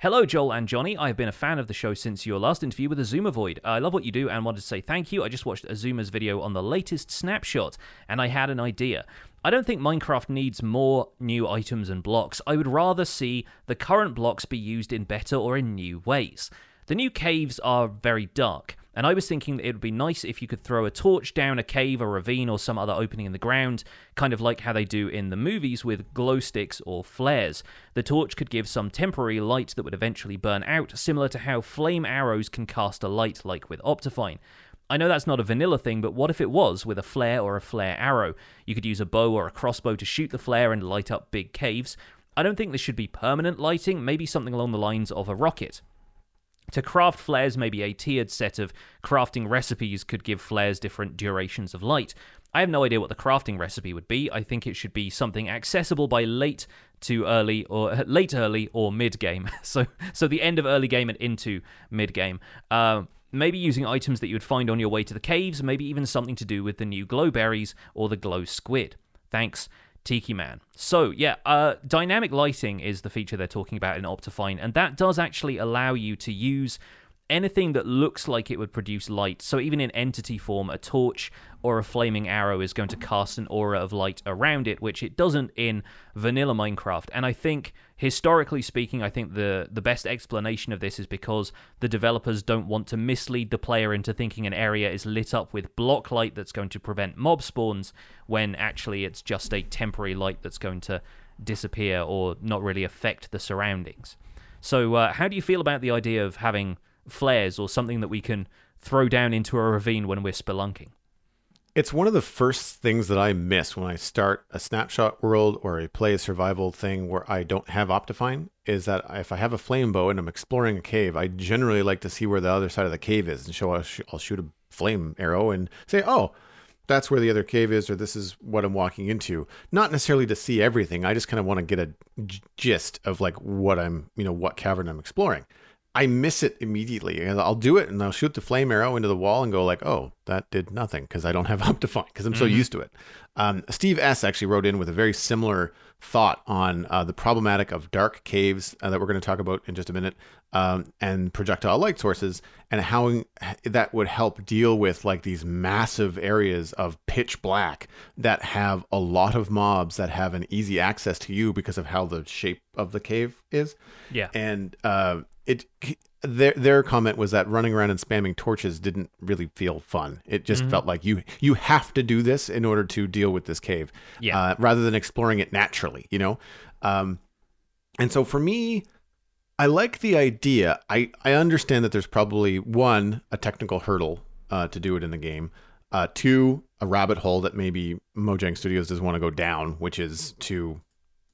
B: Hello, Joel and Jonny. I have been a fan of the show since your last interview with Xisuma Void. I love what you do and wanted to say thank you. I just watched Xisuma's video on the latest snapshot, and I had an idea. I don't think Minecraft needs more new items and blocks. I would rather see the current blocks be used in better or in new ways. The new caves are very dark, and I was thinking that it would be nice if you could throw a torch down a cave, a ravine, or some other opening in the ground, kind of like how they do in the movies with glow sticks or flares. The torch could give some temporary light that would eventually burn out, similar to how flame arrows can cast a light like with Optifine. I know that's not a vanilla thing, but what if it was with a flare or a flare arrow? You could use a bow or a crossbow to shoot the flare and light up big caves. I don't think this should be permanent lighting, maybe something along the lines of a rocket. To craft flares, maybe a tiered set of crafting recipes could give flares different durations of light. I have no idea what the crafting recipe would be. I think it should be something accessible by late to early or late early or mid game. <laughs> So so the end of early game and into mid game. Uh, maybe using items that you would find on your way to the caves, maybe even something to do with the new glow berries or the glow squid. Thanks, Tiki Man. So, yeah, uh, dynamic lighting is the feature they're talking about in Optifine, and that does actually allow you to use anything that looks like it would produce light. So even in entity form, a torch or a flaming arrow is going to cast an aura of light around it, which it doesn't in vanilla Minecraft. And I think historically speaking, I think the the best explanation of this is because the developers don't want to mislead the player into thinking an area is lit up with block light that's going to prevent mob spawns when actually it's just a temporary light that's going to disappear or not really affect the surroundings. So, uh, how do you feel about the idea of having flares or something that we can throw down into a ravine when we're spelunking.
A: It's one of the first things that I miss when I start a snapshot world or a play a survival thing where I don't have Optifine. Is that if I have a flame bow and I'm exploring a cave, I generally like to see where the other side of the cave is and show I'll, sh- I'll shoot a flame arrow and say, oh, that's where the other cave is, or this is what I'm walking into. Not necessarily to see everything. I just kind of want to get a gist of like what I'm, you know, what cavern I'm exploring. I miss it immediately. I'll do it and I'll shoot the flame arrow into the wall and go like, oh, that did nothing because I don't have <laughs> Optifine because I'm mm-hmm. so used to it. Um, Steve S actually wrote in with a very similar thought on uh, the problematic of dark caves uh, that we're going to talk about in just a minute um, and projectile light sources and how that would help deal with like these massive areas of pitch black that have a lot of mobs that have an easy access to you because of how the shape of the cave is.
B: Yeah.
A: And uh, it their their comment was that running around and spamming torches didn't really feel fun. It just
B: Mm-hmm.
A: felt like you you have to do this in order to deal with this cave,
B: Yeah.
A: uh, rather than exploring it naturally. You know, um, and so for me, I like the idea. I I understand that there's probably one a technical hurdle uh, to do it in the game. Uh, two, a rabbit hole that maybe Mojang Studios doesn't want to go down, which is to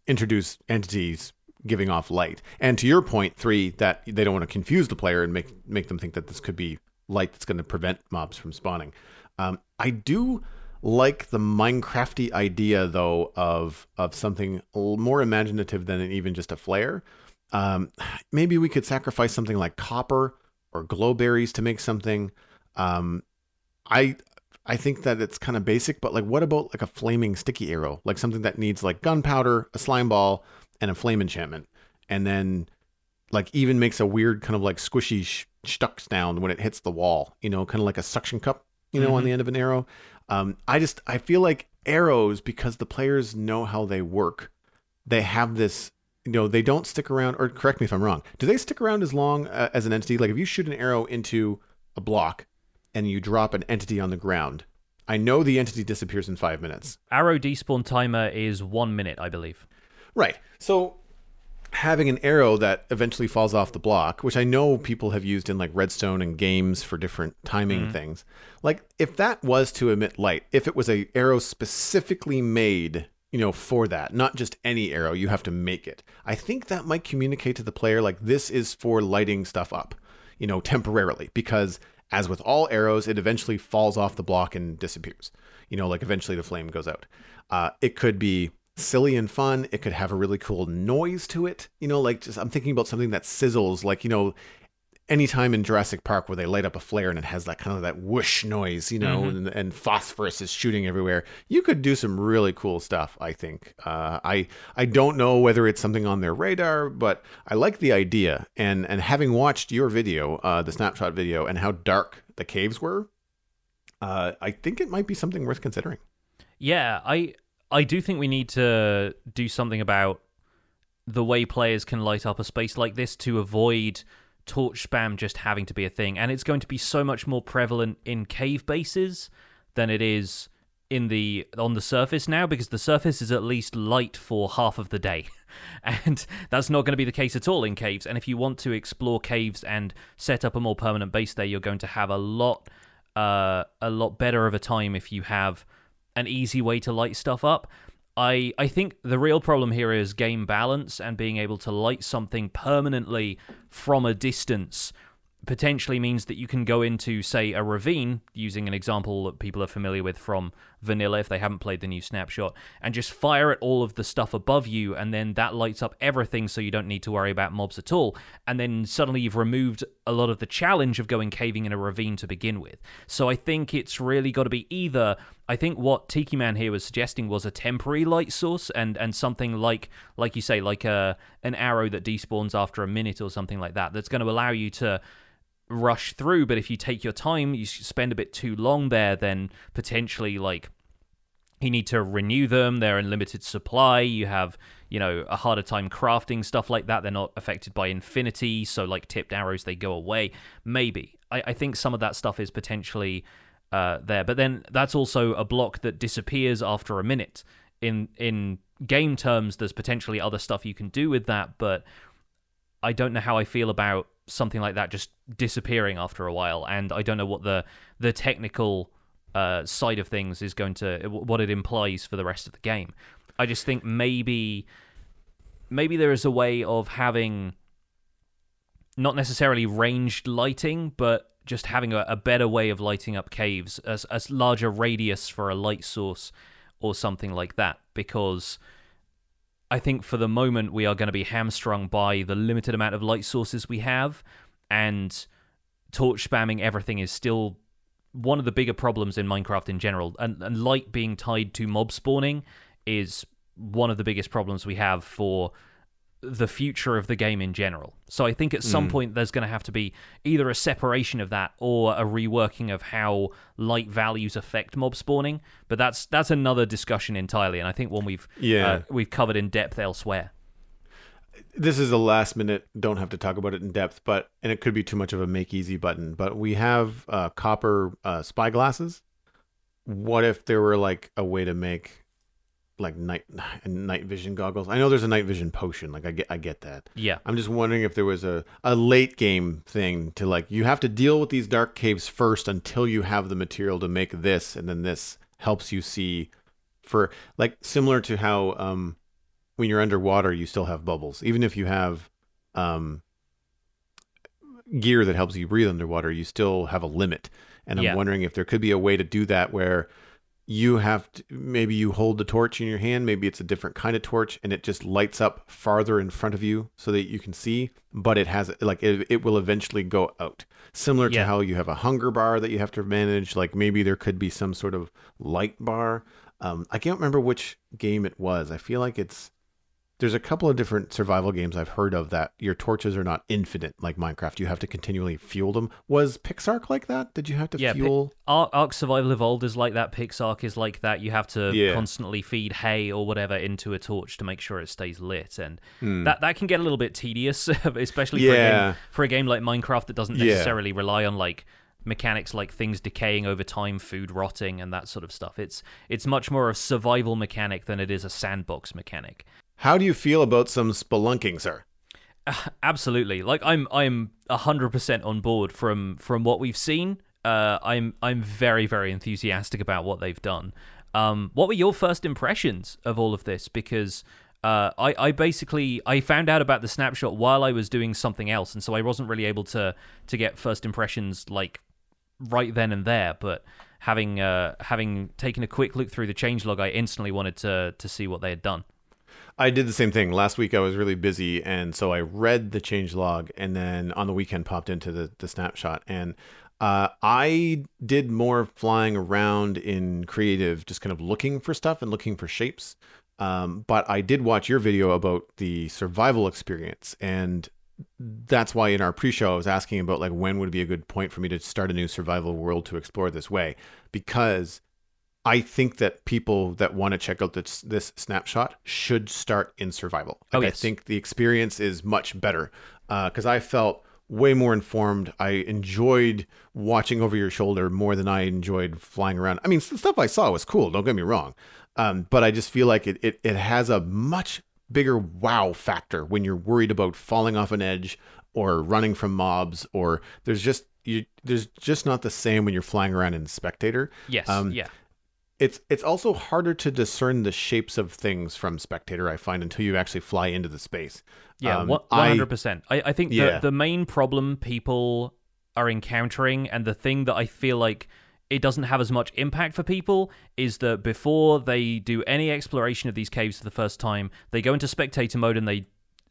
A: introduce entities giving off light. And to your point, three, that they don't want to confuse the player and make make them think that this could be light that's going to prevent mobs from spawning. Um, I do like the Minecrafty idea though of of something more imaginative than even just a flare. Um, maybe we could sacrifice something like copper or glowberries to make something. Um, I I think that it's kind of basic, but like, what about like a flaming sticky arrow, like something that needs like gunpowder, a slime ball, and a flame enchantment, and then like even makes a weird kind of like squishy sh- stuck sound when it hits the wall, you know, kind of like a suction cup, you know, on
B: Mhm.
A: the end of an arrow. Um, I just I feel like arrows because the players know how they work, they have this. You know, they don't stick around. Or correct me if I'm wrong. Do they stick around as long uh, as an entity? Like if you shoot an arrow into a block and you drop an entity on the ground, I know the entity disappears in five minutes.
B: Arrow despawn timer is one minute, I believe.
A: Right. So having an arrow that eventually falls off the block, which I know people have used in like redstone and games for different timing things. Like if that was to emit light, if it was a arrow specifically made, you know, for that, not just any arrow, you have to make it. I think that might communicate to the player like this is for lighting stuff up, you know, temporarily because as with all arrows, it eventually falls off the block and disappears. You know, like eventually the flame goes out. Uh, it could be silly and fun. It could have a really cool noise to it. You know, like just I'm thinking about something that sizzles, like you know, anytime in Jurassic Park where they light up a flare and it has that kind of that whoosh noise, you know, and, and phosphorus is shooting everywhere. You could do some really cool stuff. I think. Uh, I I don't know whether it's something on their radar, but I like the idea. And and having watched your video, uh, the snapshot video, and how dark the caves were, uh, I think it might be something worth considering.
B: Yeah, I I do think we need to do something about the way players can light up a space like this to avoid torch spam just having to be a thing. And it's going to be so much more prevalent in cave bases than it is in the on the surface now because the surface is at least light for half of the day. <laughs> And that's not going to be the case at all in caves. And if you want to explore caves and set up a more permanent base there, you're going to have a lot uh, a lot better of a time if you have an easy way to light stuff up. I I think the real problem here is game balance and being able to light something permanently from a distance potentially means that you can go into say a ravine using an example that people are familiar with from vanilla if they haven't played the new snapshot and just fire at all of the stuff above you and then that lights up everything so you don't need to worry about mobs at all. And then suddenly you've removed a lot of the challenge of going caving in a ravine to begin with. So i think it's really got to be either I think what Tiki Man here was suggesting was a temporary light source and and something like like you say like a an arrow that despawns after a minute or something like that that's going to allow you to rush through but if you take your time you spend a bit too long there then potentially like you need to renew them they're in limited supply you have you know a harder time crafting stuff like that they're not affected by infinity so like tipped arrows they go away. Maybe. I, I think some of that stuff is potentially uh, there but then that's also a block that disappears after a minute. In in game terms there's potentially other stuff you can do with that but i don't know how i feel about something like that just disappearing after a while and i don't know what the the technical uh, side of things is going to what it implies for the rest of the game. I just think maybe maybe there is a way of having not necessarily ranged lighting, but just having a, a better way of lighting up caves, a, a larger radius for a light source or something like that. Because I think for the moment we are going to be hamstrung by the limited amount of light sources we have, and torch spamming everything is still one of the bigger problems in Minecraft in general, and, and light being tied to mob spawning is one of the biggest problems we have for the future of the game in general. So I think at some point there's going to have to be either a separation of that or a reworking of how light values affect mob spawning. But that's that's another discussion entirely, and I think one we've
A: Yeah.
B: uh, we've covered in depth elsewhere.
A: this is a last minute. Don't have to talk about it in depth, but and it could be too much of a make easy button. But we have uh, copper uh, spy glasses. What if there were like a way to make like night <sighs> night vision goggles? I know there's a night vision potion. Like I get I get that.
B: Yeah.
A: I'm just wondering if there was a, a late game thing to like you have to deal with these dark caves first until you have the material to make this, and then this helps you see for like similar to how um when you're underwater you still have bubbles. Even if you have um gear that helps you breathe underwater, you still have a limit. And I'm
B: Yeah.
A: wondering if there could be a way to do that where you have to, maybe you hold the torch in your hand maybe it's a different kind of torch and it just lights up farther in front of you so that you can see but it has like it, it will eventually go out. Similar to how you have a hunger bar that you have to manage like maybe there could be some sort of light bar. Um, i can't remember which game it was. I feel like it's there's a couple of different survival games I've heard of that your torches are not infinite like Minecraft. You have to continually fuel them. Was Pixark like that? Did you have to
B: Yeah, Pi-
A: fuel?
B: Ark, Ark Survival Evolved is like that. Pixark is like that. You have to
A: Yeah.
B: constantly feed hay or whatever into a torch to make sure it stays lit, and
A: Hmm.
B: that that can get a little bit tedious, <laughs> especially for, a
A: Yeah.
B: game, for a game like Minecraft that doesn't
A: Yeah.
B: necessarily rely on like mechanics like things decaying over time, food rotting, and that sort of stuff. It's it's much more of a survival mechanic than it is a sandbox mechanic.
A: How do you feel about some spelunking, sir? <laughs>
B: Absolutely. Like I'm I'm 100% on board from from what we've seen. Uh I'm I'm very very enthusiastic about what they've done. Um what were your first impressions of all of this because uh, I, I basically I found out about the snapshot while I was doing something else, and so I wasn't really able to to get first impressions like right then and there. But having uh, having taken a quick look through the changelog, I instantly wanted to to see what they had done.
A: I did the same thing. Last week I was really busy, and so I read the change log, and then on the weekend popped into the, the snapshot. And uh, I did more flying around in creative, just kind of looking for stuff and looking for shapes. Um, but I did watch your video about the survival experience, and that's why in our pre-show I was asking about like when would be a good point for me to start a new survival world to explore this way, because I think that people that want to check out this this snapshot should start in survival.
B: Oh,
A: Like, I think the experience is much better because I felt way more informed. I enjoyed watching over your shoulder more than I enjoyed flying around. I mean, the stuff I saw was cool. Don't get me wrong, um, but I just feel like it, it it has a much bigger wow factor when you're worried about falling off an edge or running from mobs or there's just you there's just not the same when you're flying around in spectator
B: Yes,
A: Um,
B: yeah.
A: It's it's also harder to discern the shapes of things from spectator i find until you actually fly into the space
B: Yeah,
A: Um,
B: hundred percent. I I think
A: Yeah.
B: the the main problem people are encountering, and the thing that I feel like it doesn't have as much impact for people is that before they do any exploration of these caves for the first time, they go into spectator mode and they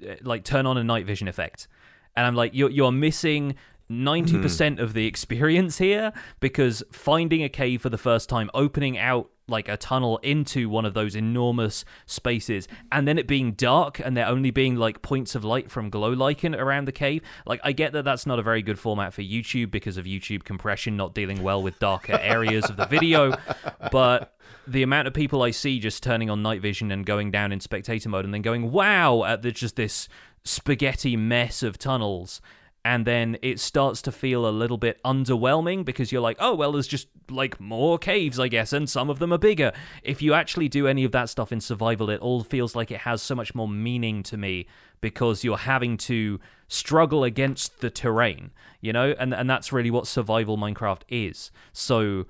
B: uh, like turn on a night vision effect, and I'm like, you're you're missing. 90% mm-hmm. of the experience here because finding a cave for the first time, opening out like a tunnel into one of those enormous spaces, and then it being dark and there only being like points of light from glow lichen around the cave. Like, I get that that's not a very good format for YouTube because of YouTube compression not dealing well with darker areas of the video, <laughs> but the amount of people I see just turning on night vision and going down in spectator mode and then going, wow, at the, just this spaghetti mess of tunnels and then it starts to feel a little bit underwhelming because you're like, oh, well, there's just like more caves, I guess, and some of them are bigger. If you actually do any of that stuff in survival, it all feels like it has so much more meaning to me because you're having to struggle against the terrain, you know, and and that's really what survival Minecraft is. So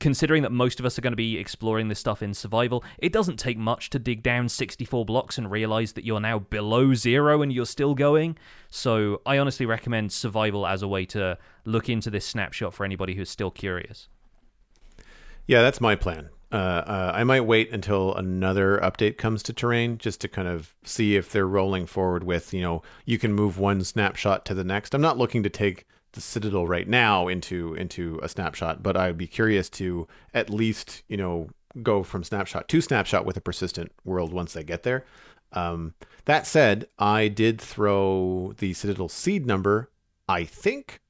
B: considering that most of us are going to be exploring this stuff in survival, it doesn't take much to dig down 64 blocks and realize that you're now below zero and you're still going. So I honestly recommend survival as a way to look into this snapshot for anybody who's still curious.
A: yeah that's my plan uh, uh, i might wait until another update comes to terrain just to kind of see if they're rolling forward with you know you can move one snapshot to the next i'm not looking to take the citadel right now into into a snapshot but i'd be curious to at least you know go from snapshot to snapshot with a persistent world once they get there um, that said i did throw the citadel seed number i think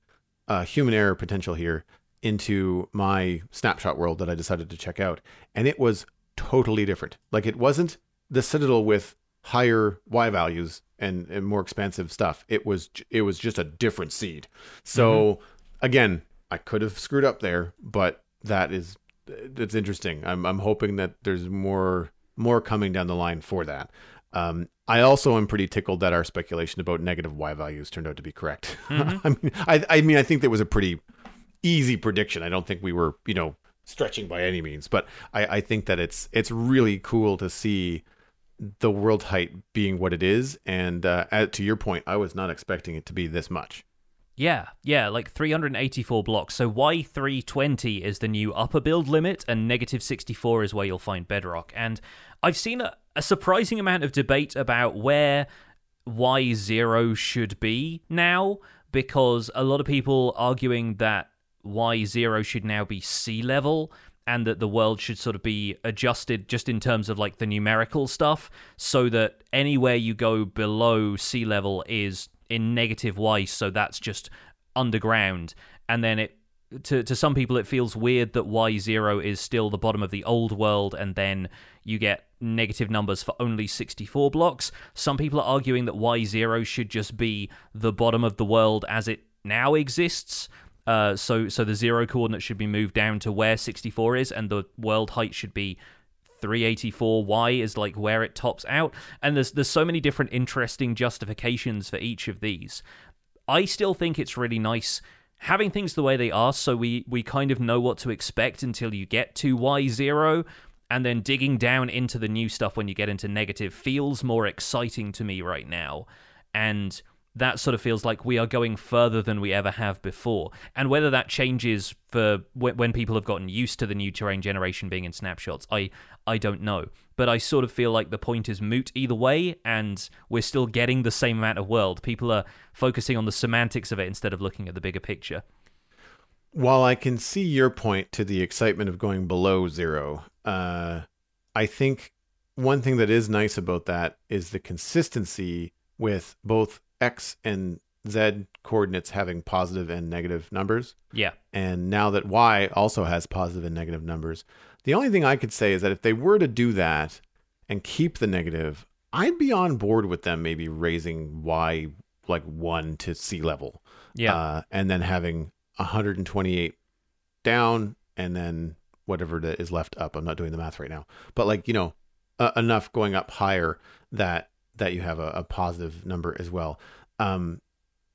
A: uh, human error potential here into my snapshot world that I decided to check out, and it was totally different. Like it wasn't the Citadel with higher y values and, and more expensive stuff. It was it was just a different seed. So mm-hmm. again, I could have screwed up there, but that is that's interesting. I'm I'm hoping that there's more more coming down the line for that. Um, I also am pretty tickled that our speculation about negative y values turned out to be correct. <laughs> Mm-hmm. I mean, I, I mean, I think that was a pretty easy prediction. I don't think we were, you know, stretching by any means, but I, I think that it's it's really cool to see the world height being what it is. And uh, to your point, I was not expecting it to be this much.
B: Yeah, yeah, like 384 blocks. So Y320 is the new upper build limit, and negative 64 is where you'll find Bedrock. And I've seen a, a surprising amount of debate about where Y0 should be now, because a lot of people arguing that Y0 should now be sea level and that the world should sort of be adjusted just in terms of like the numerical stuff so that anywhere you go below sea level is in negative y so that's just underground. And then it to to some people it feels weird that y0 is still the bottom of the old world and then you get negative numbers for only 64 blocks. Some people are arguing that y0 should just be the bottom of the world as it now exists uh, so so the zero coordinate should be moved down to where 64 is, and the world height should be 384y is like where it tops out. And there's there's so many different interesting justifications for each of these. I still think it's really nice having things the way they are, so we we kind of know what to expect until you get to y zero. And then digging down into the new stuff when you get into negative feels more exciting to me right now. And that sort of feels like we are going further than we ever have before. And whether that changes for when people have gotten used to the new terrain generation being in snapshots, I I don't know. But I sort of feel like the point is moot either way, and we're still getting the same amount of world. People are focusing on the semantics of it instead of looking at the bigger picture.
A: While I can see your point to the excitement of going below zero, uh, I think one thing that is nice about that is the consistency with both x and z coordinates having positive and negative numbers.
B: Yeah.
A: And now that y also has positive and negative numbers, the only thing I could say is that if they were to do that and keep the negative, I'd be on board with them maybe raising y like 1 to sea level.
B: Yeah.
A: Uh, and then having 128 down and then whatever that is left up. I'm not doing the math right now. But like, you know, uh, enough going up higher that that you have a, a positive number as well. Um,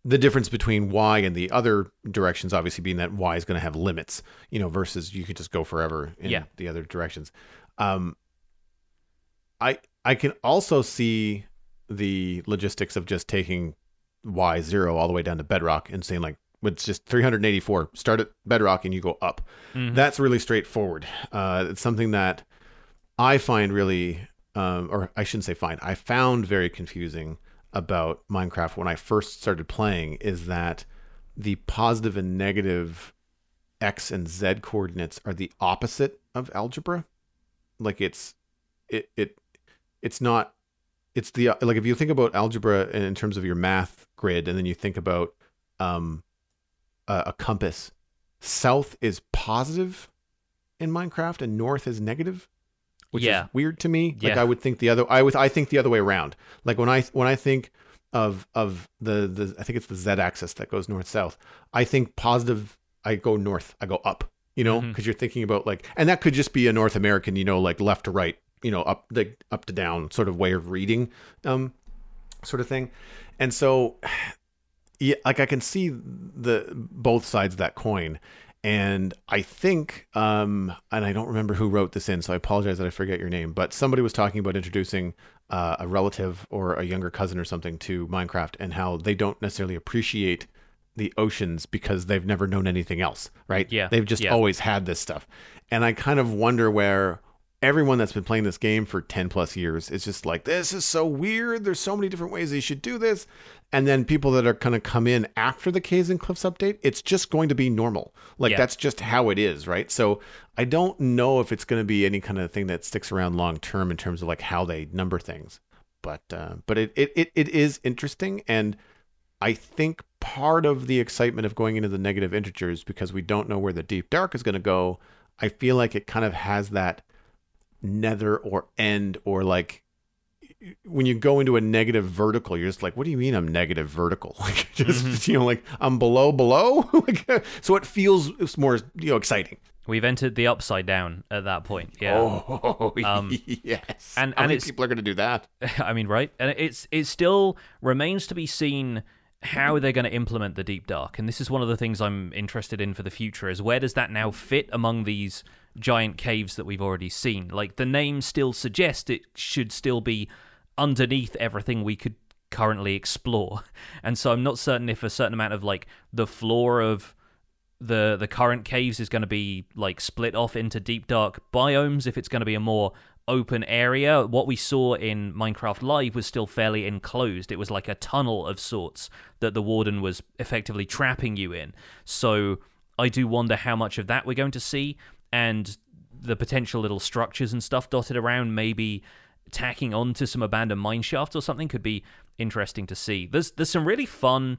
A: the difference between y and the other directions obviously being that y is going to have limits you know versus you could just go forever in
B: yeah.
A: the other directions um i i can also see the logistics of just taking y zero all the way down to bedrock and saying like it's just 384 start at bedrock and you go up mm-hmm. that's really straightforward uh it's something that i find really um, or I shouldn't say find, I found very confusing about Minecraft when I first started playing is that the positive and negative x and z coordinates are the opposite of algebra. Like it's it it it's not it's the like if you think about algebra in terms of your math grid and then you think about um a, a compass, south is positive in Minecraft and north is negative which yeah. is weird to me. Like yeah. I would think the other I would I think the other way around. Like when I when I think of of the the I think it's the z axis that goes north south. I think positive I go north, I go up, you know, because mm-hmm. you're thinking about like and that could just be a North American, you know, like left to right, you know, up the up to down sort of way of reading um sort of thing. And so <sighs> yeah, like I can see the both sides of that coin and I think, um, and I don't remember who wrote this in, so I apologize that I forget your name, but somebody was talking about introducing uh, a relative or a younger cousin or something to Minecraft and how they don't necessarily appreciate the oceans because they've never known anything else, right?
B: Yeah.
A: They've just
B: yeah.
A: always had this stuff. And I kind of wonder where everyone that's been playing this game for 10 plus years is just like, this is so weird. There's so many different ways they should do this. And then people that are going to come in after the caves and cliffs update it's just going to be normal. Like yeah. that's just how it is right? So i don't know if it's going to be any kind of thing that sticks around long term in terms of like how they number things. But uh, but it, it it it is interesting and i think part of the excitement of going into the negative integers because we don't know where the deep dark is going to go. I feel like it kind of has that nether or end or like when you go into a negative vertical, you're just like, what do you mean I'm negative vertical? <laughs> Like just mm-hmm. you know, like I'm below below. <laughs> so it feels it's more you know exciting.
B: We've entered the upside down at that point. Yeah.
A: Oh <laughs> um, yes. And How and people are going to do that?
B: I mean, right? And it's it still remains to be seen how are they're going to implement the deep dark. And this is one of the things i'm interested in for the future is where does that now fit among these giant caves that we've already seen? Like the name still suggests it should still be underneath everything we could currently explore. <laughs> And so i'm not certain if a certain amount of like the floor of the the current caves is going to be like split off into deep dark biomes if it's going to be a more open area. What we saw in Minecraft Live was still fairly enclosed. It was like a tunnel of sorts that the warden was effectively trapping you in. So I do wonder how much of that we're going to see and the potential little structures and stuff dotted around maybe tacking onto some abandoned mine shafts or something could be interesting to see. There's there's some really fun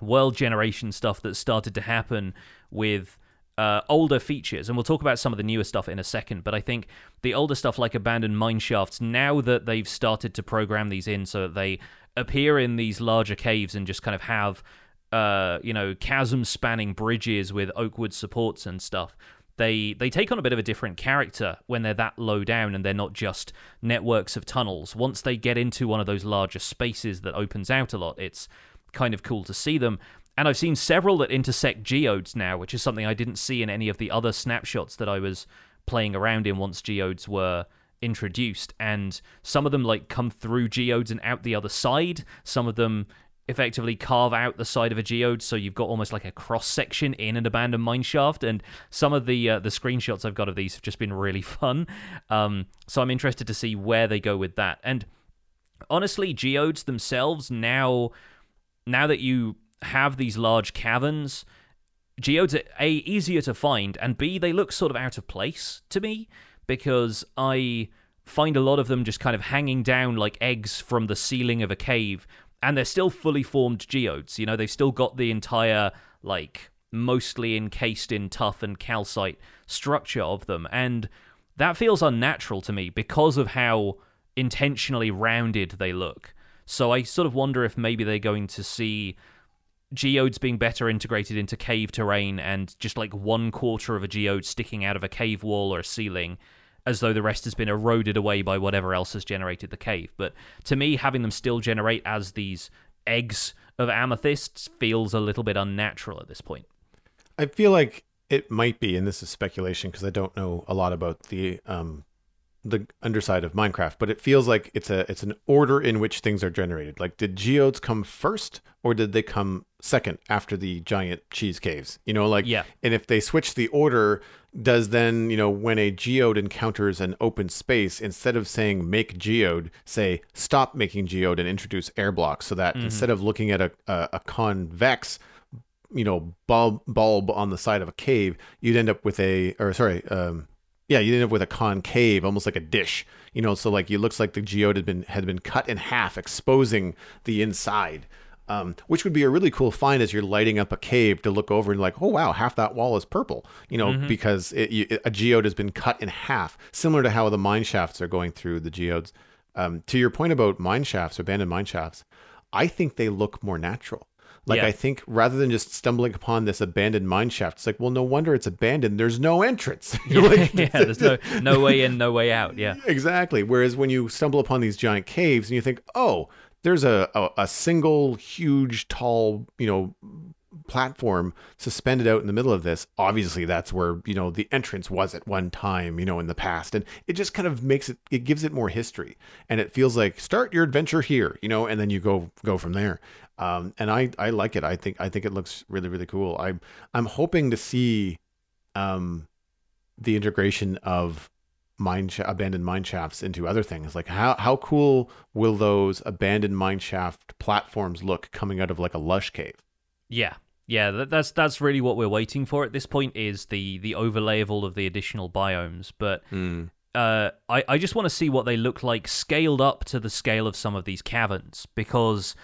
B: world generation stuff that started to happen with uh, older features, and we'll talk about some of the newer stuff in a second. But I think the older stuff, like abandoned mine shafts, now that they've started to program these in so that they appear in these larger caves and just kind of have, uh, you know, chasm-spanning bridges with oakwood supports and stuff. They they take on a bit of a different character when they're that low down and they're not just networks of tunnels. Once they get into one of those larger spaces that opens out a lot, it's kind of cool to see them. And I've seen several that intersect geodes now, which is something I didn't see in any of the other snapshots that I was playing around in once geodes were introduced. And some of them like come through geodes and out the other side. Some of them effectively carve out the side of a geode so you've got almost like a cross section in an abandoned mineshaft. and some of the uh, the screenshots I've got of these have just been really <laughs> fun um, so I'm interested to see where they go with that and honestly geodes themselves now now that you have these large caverns, geodes are A, easier to find, and B, they look sort of out of place to me because I find a lot of them just kind of hanging down like eggs from the ceiling of a cave, and they're still fully formed geodes. You know, they've still got the entire, like, mostly encased in tuff and calcite structure of them, and that feels unnatural to me because of how intentionally rounded they look. So I sort of wonder if maybe they're going to see geodes being better integrated into cave terrain and just like one quarter of a geode sticking out of a cave wall or a ceiling as though the rest has been eroded away by whatever else has generated the cave. But to me, having them still generate as these eggs of amethysts feels a little bit unnatural at this point.
A: I feel like it might be, and this is speculation because I don't know a lot about the um, the underside of Minecraft, but it feels like it's a it's an order in which things are generated. Like did geodes come first or did they come second after the giant cheese caves? You know, like
B: yeah.
A: and if they switch the order, does then, you know, when a geode encounters an open space, instead of saying make geode, say stop making geode and introduce air blocks so that mm-hmm. instead of looking at a, a, a convex you know bulb bulb on the side of a cave you'd end up with a or sorry um yeah, you end up with a concave, almost like a dish. You know, so like it looks like the geode had been had been cut in half, exposing the inside. Um, which would be a really cool find as you're lighting up a cave to look over and like, oh wow, half that wall is purple, you know, mm-hmm. because it, it, a geode has been cut in half, similar to how the mine shafts are going through the geodes. Um, to your point about mine shafts, abandoned mine shafts, I think they look more natural. Like yeah. I think rather than just stumbling upon this abandoned mine shaft, it's like, well, no wonder it's abandoned. There's no entrance. <laughs>
B: yeah, like, <laughs> yeah, there's no no way in, no way out. Yeah, <laughs>
A: exactly. Whereas when you stumble upon these giant caves and you think, oh, there's a, a, a single huge tall, you know, platform suspended out in the middle of this obviously that's where you know the entrance was at one time you know in the past and it just kind of makes it it gives it more history and it feels like start your adventure here you know and then you go go from there um, and I I like it. I think I think it looks really really cool. I'm I'm hoping to see um, the integration of mine sh- abandoned mine shafts into other things. Like how how cool will those abandoned mine shaft platforms look coming out of like a lush cave?
B: Yeah. Yeah, that's that's really what we're waiting for at this point is the the overlay of all of the additional biomes. But
A: mm.
B: uh, I I just want to see what they look like scaled up to the scale of some of these caverns because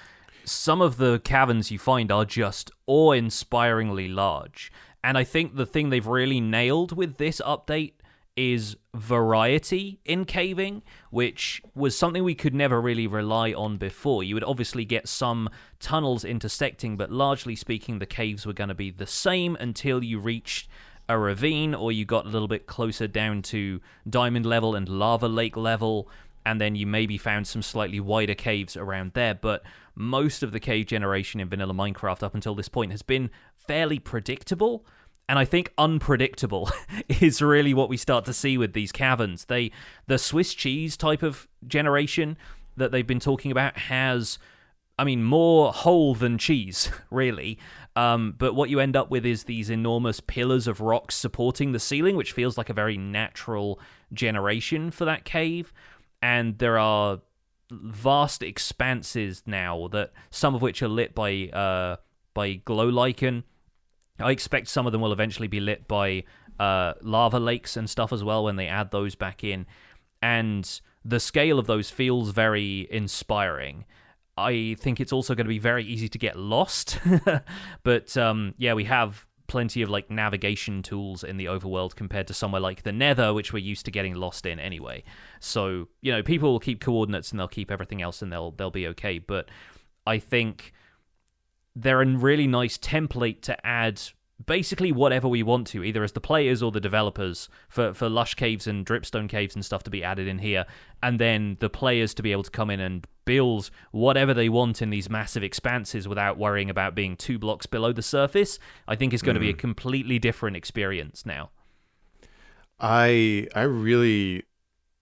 B: some of the caverns you find are just awe inspiringly large. And I think the thing they've really nailed with this update is variety in caving, which was something we could never really rely on before. You would obviously get some tunnels intersecting, but largely speaking, the caves were going to be the same until you reached a ravine or you got a little bit closer down to diamond level and lava lake level and then you maybe found some slightly wider caves around there but most of the cave generation in vanilla minecraft up until this point has been fairly predictable and I think unpredictable <laughs> is really what we start to see with these caverns. They the Swiss cheese type of generation that they've been talking about has I mean more hole than cheese, <laughs> really. Um, but what you end up with is these enormous pillars of rocks supporting the ceiling, which feels like a very natural generation for that cave. And there are vast expanses now that some of which are lit by uh, by glow lichen I expect some of them will eventually be lit by uh, lava lakes and stuff as well when they add those back in. And the scale of those feels very inspiring. I think it's also going to be very easy to get lost. <laughs> but um, yeah, we have plenty of like navigation tools in the overworld compared to somewhere like the Nether, which we're used to getting lost in anyway. So you know, people will keep coordinates and they'll keep everything else, and they'll they'll be okay. But I think they're a really nice template to add basically whatever we want to, either as the players or the developers, for, for lush caves and dripstone caves and stuff to be added in here, and then the players to be able to come in and build whatever they want in these massive expanses without worrying about being two blocks below the surface, I think is going mm. to be a hmm. completely different experience now.
A: I I really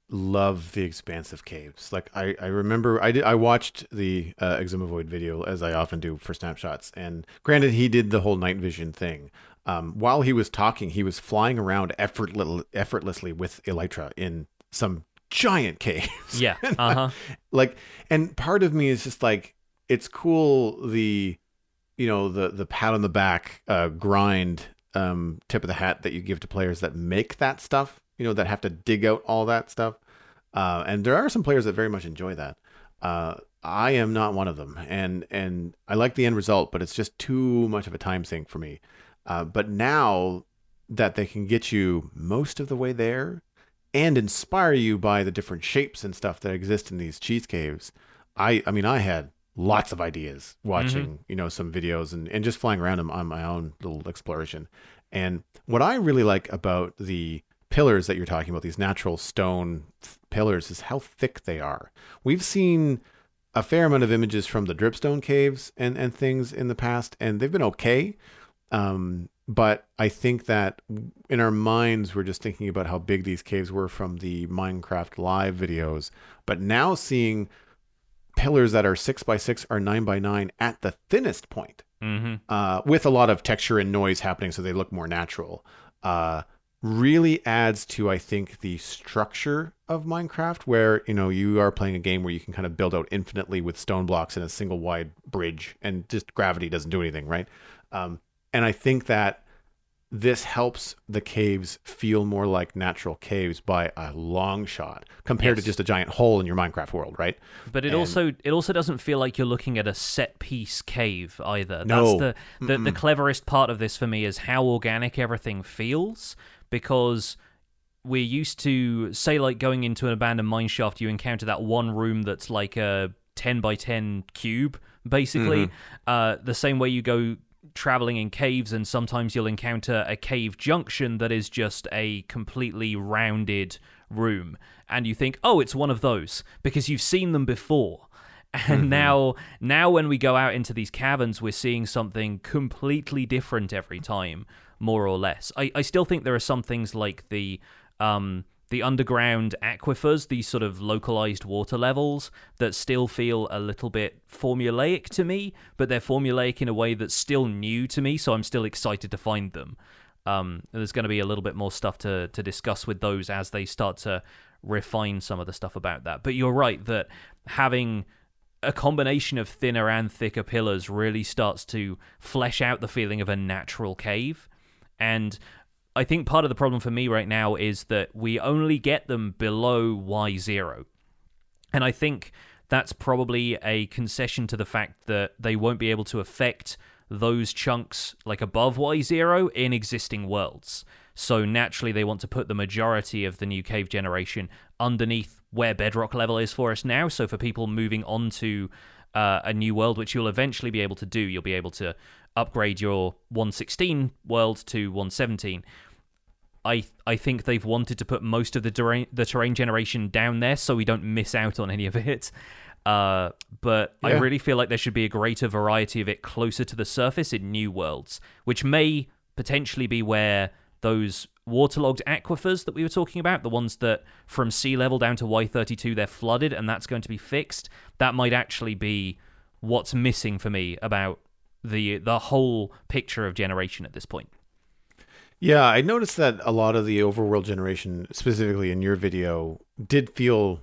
A: love the expansive caves. Like I, I remember I did I watched the uh, Xisuma Void video as I often do for snapshots. And granted, he did the whole night vision thing. Um, while he was talking, he was flying around effortless, effortlessly with Elytra in some giant caves.
B: Yeah. <laughs> Uh huh.
A: like, and part of me is just like, it's cool the, you know, the the pat on the back uh, grind um, tip of the hat that you give to players that make that stuff you know, that have to dig out all that stuff. Uh, and there are some players that very much enjoy that. Uh, I am not one of them, and and I like the end result, but it's just too much of a time sink for me. Uh, but now that they can get you most of the way there, and inspire you by the different shapes and stuff that exist in these cheese caves, I I mean I had lots of ideas watching mm-hmm. you know some videos and, and just flying around them on my own little exploration. And what I really like about the pillars that you're talking about, these natural stone pillars, is how thick they are. We've seen a fair amount of images from the dripstone caves and, and things in the past, and they've been okay. Um, but I think that in our minds, we're just thinking about how big these caves were from the Minecraft live videos. But now seeing pillars that are six by six or nine by nine at the thinnest point, mm-hmm. uh, with a lot of texture and noise happening, so they look more natural. Uh, really adds to I think the structure of Minecraft where you know you are playing a game where you can kind of build out infinitely with stone blocks in a single wide bridge and just gravity doesn't do anything right um, and I think that this helps the caves feel more like natural caves by a long shot compared yes. to just a giant hole in your Minecraft world, right?
B: But it and also it also doesn't feel like you're looking at a set piece cave either. No. That's the the, the cleverest part of this for me is how organic everything feels because we're used to say like going into an abandoned mineshaft you encounter that one room that's like a 10 by 10 cube basically mm-hmm. uh, the same way you go traveling in caves and sometimes you'll encounter a cave junction that is just a completely rounded room and you think oh it's one of those because you've seen them before <laughs> and mm-hmm. now now when we go out into these caverns we're seeing something completely different every time more or less. I, I still think there are some things like the um, the underground aquifers, these sort of localized water levels that still feel a little bit formulaic to me, but they're formulaic in a way that's still new to me, so I'm still excited to find them. Um, there's going to be a little bit more stuff to, to discuss with those as they start to refine some of the stuff about that. But you're right that having a combination of thinner and thicker pillars really starts to flesh out the feeling of a natural cave. And I think part of the problem for me right now is that we only get them below Y0. And I think that's probably a concession to the fact that they won't be able to affect those chunks like above Y0 in existing worlds. So naturally, they want to put the majority of the new cave generation underneath where bedrock level is for us now. So for people moving on to uh, a new world, which you'll eventually be able to do, you'll be able to upgrade your 116 world to 117. I I think they've wanted to put most of the terrain, the terrain generation down there so we don't miss out on any of it. Uh, but I really feel like there should be a greater variety of it closer to the surface in new worlds, which may potentially be where those waterlogged aquifers that we were talking about, the ones that from sea level down to Y32 they're flooded and that's going to be fixed, that might actually be what's missing for me about the the whole picture of generation at this point.
A: Yeah, I noticed that a lot of the overworld generation, specifically in your video, did feel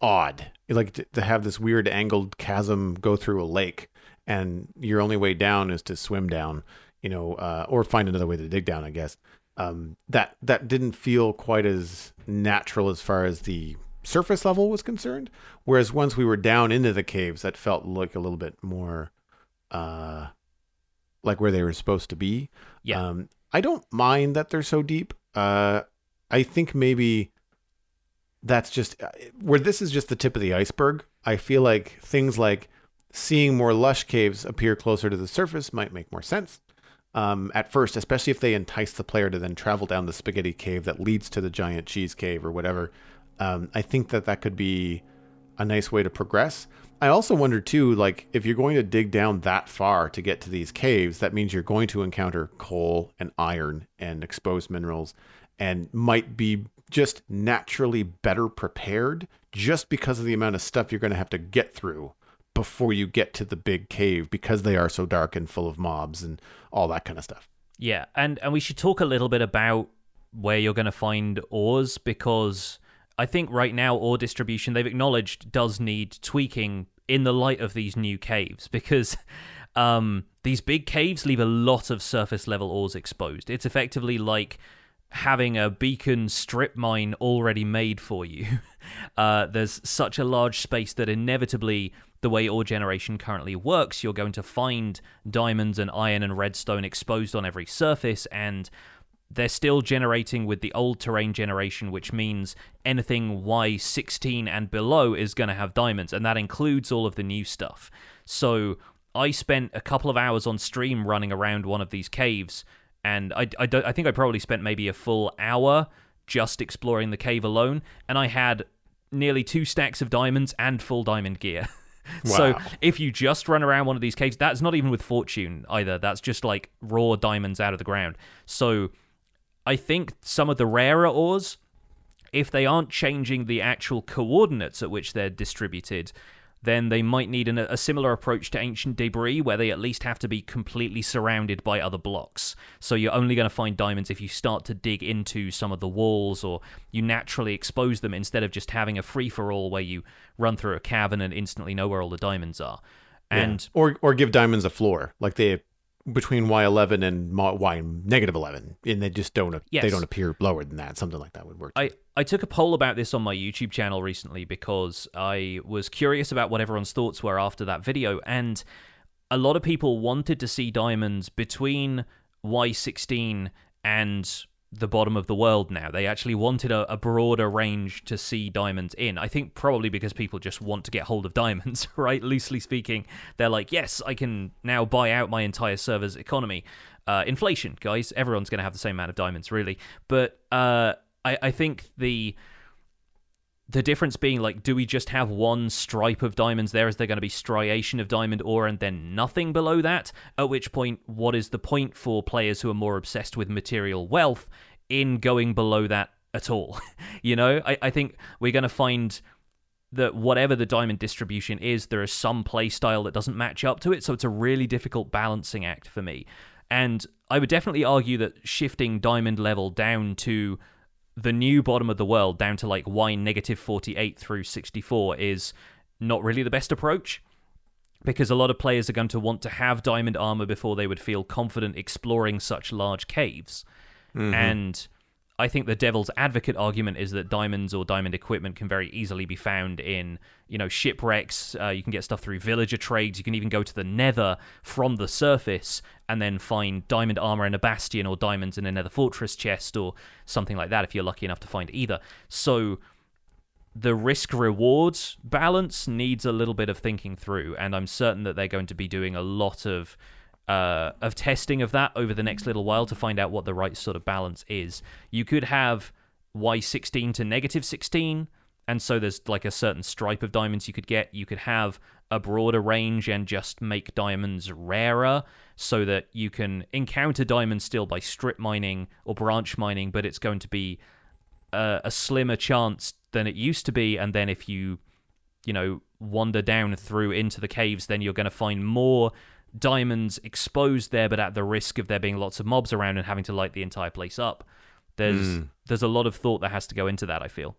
A: odd. Like to, to have this weird angled chasm go through a lake, and your only way down is to swim down, you know, uh, or find another way to dig down. I guess um, that that didn't feel quite as natural as far as the surface level was concerned. Whereas once we were down into the caves, that felt like a little bit more, uh, like where they were supposed to be.
B: Yeah.
A: Um, I don't mind that they're so deep. Uh, I think maybe that's just uh, where this is just the tip of the iceberg. I feel like things like seeing more lush caves appear closer to the surface might make more sense. Um, at first, especially if they entice the player to then travel down the spaghetti cave that leads to the giant cheese cave or whatever. Um, I think that that could be a nice way to progress. I also wonder too, like if you're going to dig down that far to get to these caves, that means you're going to encounter coal and iron and exposed minerals, and might be just naturally better prepared just because of the amount of stuff you're going to have to get through before you get to the big cave because they are so dark and full of mobs and all that kind of stuff.
B: Yeah, and and we should talk a little bit about where you're going to find ores because I think right now ore distribution they've acknowledged does need tweaking in the light of these new caves because <laughs> um, these big caves leave a lot of surface level ores exposed. It's effectively like having a beacon strip mine already made for you. <laughs> Uh, there's such a large space that inevitably, the way ore generation currently works, you're going to find diamonds and iron and redstone exposed on every surface, and they're still generating with the old terrain generation, which means anything Y16 and below is going to have diamonds, and that includes all of the new stuff. So I spent a couple of hours on stream running around one of these caves, and I, I, I think I probably spent maybe a full hour just exploring the cave alone, and I had nearly two stacks of diamonds and full diamond gear. <laughs> <laughs> So if you just run around one of these caves, that's not even with fortune either. That's just like raw diamonds out of the ground. So I think some of the rarer ores, if they aren't changing the actual coordinates at which they're distributed, then they might need an, a similar approach to ancient debris where they at least have to be completely surrounded by other blocks. So you're only going to find diamonds if you start to dig into some of the walls or you naturally expose them instead of just having a free for all where you run through a cavern and instantly know where all the diamonds are. And
A: Yeah. or or give diamonds a floor like they between y11 and y negative 11 and they just don't
B: Yes.
A: they don't appear lower than that something like that would work
B: I, I took a poll about this on my YouTube channel recently because I was curious about what everyone's thoughts were after that video, and a lot of people wanted to see diamonds between Y16 and the bottom of the world now. They actually wanted a, a broader range to see diamonds in. I think probably because people just want to get hold of <laughs> diamonds, right? Loosely speaking, they're like, yes, I can now buy out my entire server's economy. Uh, inflation, guys. Everyone's going to have the same amount of diamonds, really. But uh, I, I think the the difference being like, do we just have one stripe of diamonds there? Is there going to be striation of diamond ore and then nothing below that? At which point, what is the point for players who are more obsessed with material wealth in going below that at all? <laughs> you know, I, I think we're going to find that whatever the diamond distribution is, there is some play style that doesn't match up to it. So it's a really difficult balancing act for me. And I would definitely argue that shifting diamond level down to the new bottom of the world, down to like y negative 48 through 64, is not really the best approach. Because a lot of players are going to want to have diamond armor before they would feel confident exploring such large caves. Mm-hmm. And I think the devil's advocate argument is that diamonds or diamond equipment can very easily be found in, you know, shipwrecks. Uh, you can get stuff through villager trades. You can even go to the nether from the surface and then find diamond armor in a bastion or diamonds in a nether fortress chest or something like that if you're lucky enough to find either. So the risk rewards balance needs a little bit of thinking through, and I'm certain that they're going to be doing a lot of uh, of testing of that over the next little while to find out what the right sort of balance is. You could have Y16 to negative 16, and so there's like a certain stripe of diamonds you could get. You could have a broader range and just make diamonds rarer so that you can encounter diamonds still by strip mining or branch mining, but it's going to be a, a slimmer chance than it used to be. And then if you, you know, wander down through into the caves, then you're going to find more diamonds exposed there, but at the risk of there being lots of mobs around and having to light the entire place up. There's mm. there's a lot of thought that has to go into that. I feel.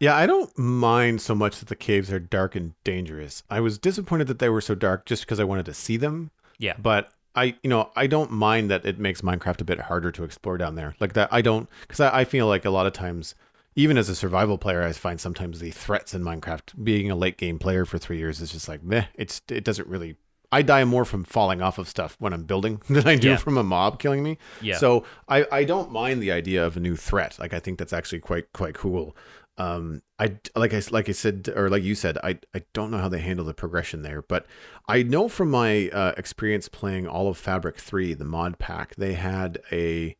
A: Yeah, I don't mind so much that the caves are dark and dangerous. I was disappointed that they were so dark just because I wanted to see them.
B: Yeah.
A: But I, you know, I don't mind that it makes Minecraft a bit harder to explore down there. Like that, I don't, because I, I feel like a lot of times, even as a survival player, I find sometimes the threats in Minecraft, being a late game player for three years, is just like, meh, it's, it doesn't really I die more from falling off of stuff when I'm building <laughs> than I do yeah. from a mob killing me.
B: Yeah.
A: So I, I don't mind the idea of a new threat. Like I think that's actually quite quite cool. Um, I like I like I said or like you said, I I don't know how they handle the progression there, but I know from my uh, experience playing all of Fabric Three, the mod pack, they had a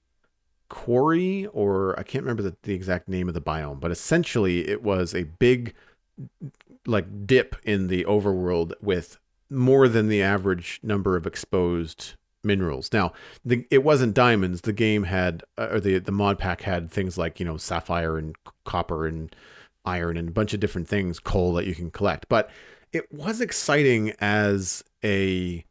A: quarry or I can't remember the, the exact name of the biome, but essentially it was a big like dip in the overworld with more than the average number of exposed minerals. Now, the, it wasn't diamonds. The game had, uh, or the the mod pack had things like you know sapphire and copper and iron and a bunch of different things, coal that you can collect. But it was exciting as a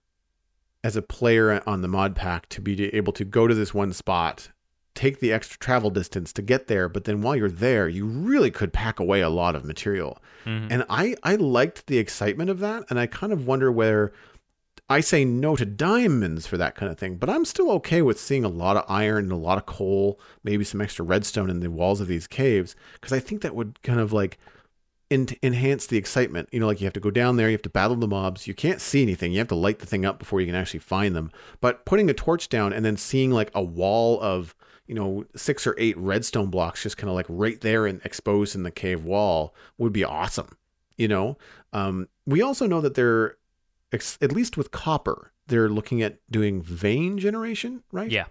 A: as a player on the mod pack to be able to go to this one spot take the extra travel distance to get there but then while you're there you really could pack away a lot of material mm-hmm. and i i liked the excitement of that and i kind of wonder whether i say no to diamonds for that kind of thing but i'm still okay with seeing a lot of iron and a lot of coal maybe some extra redstone in the walls of these caves because i think that would kind of like enhance the excitement. You know, like you have to go down there, you have to battle the mobs. You can't see anything. You have to light the thing up before you can actually find them. But putting a torch down and then seeing like a wall of you know, six or eight redstone blocks just kind of like right there and exposed in the cave wall would be awesome. You know, um, we also know that they're, at least with copper, they're looking at doing vein generation, right?
B: Yeah.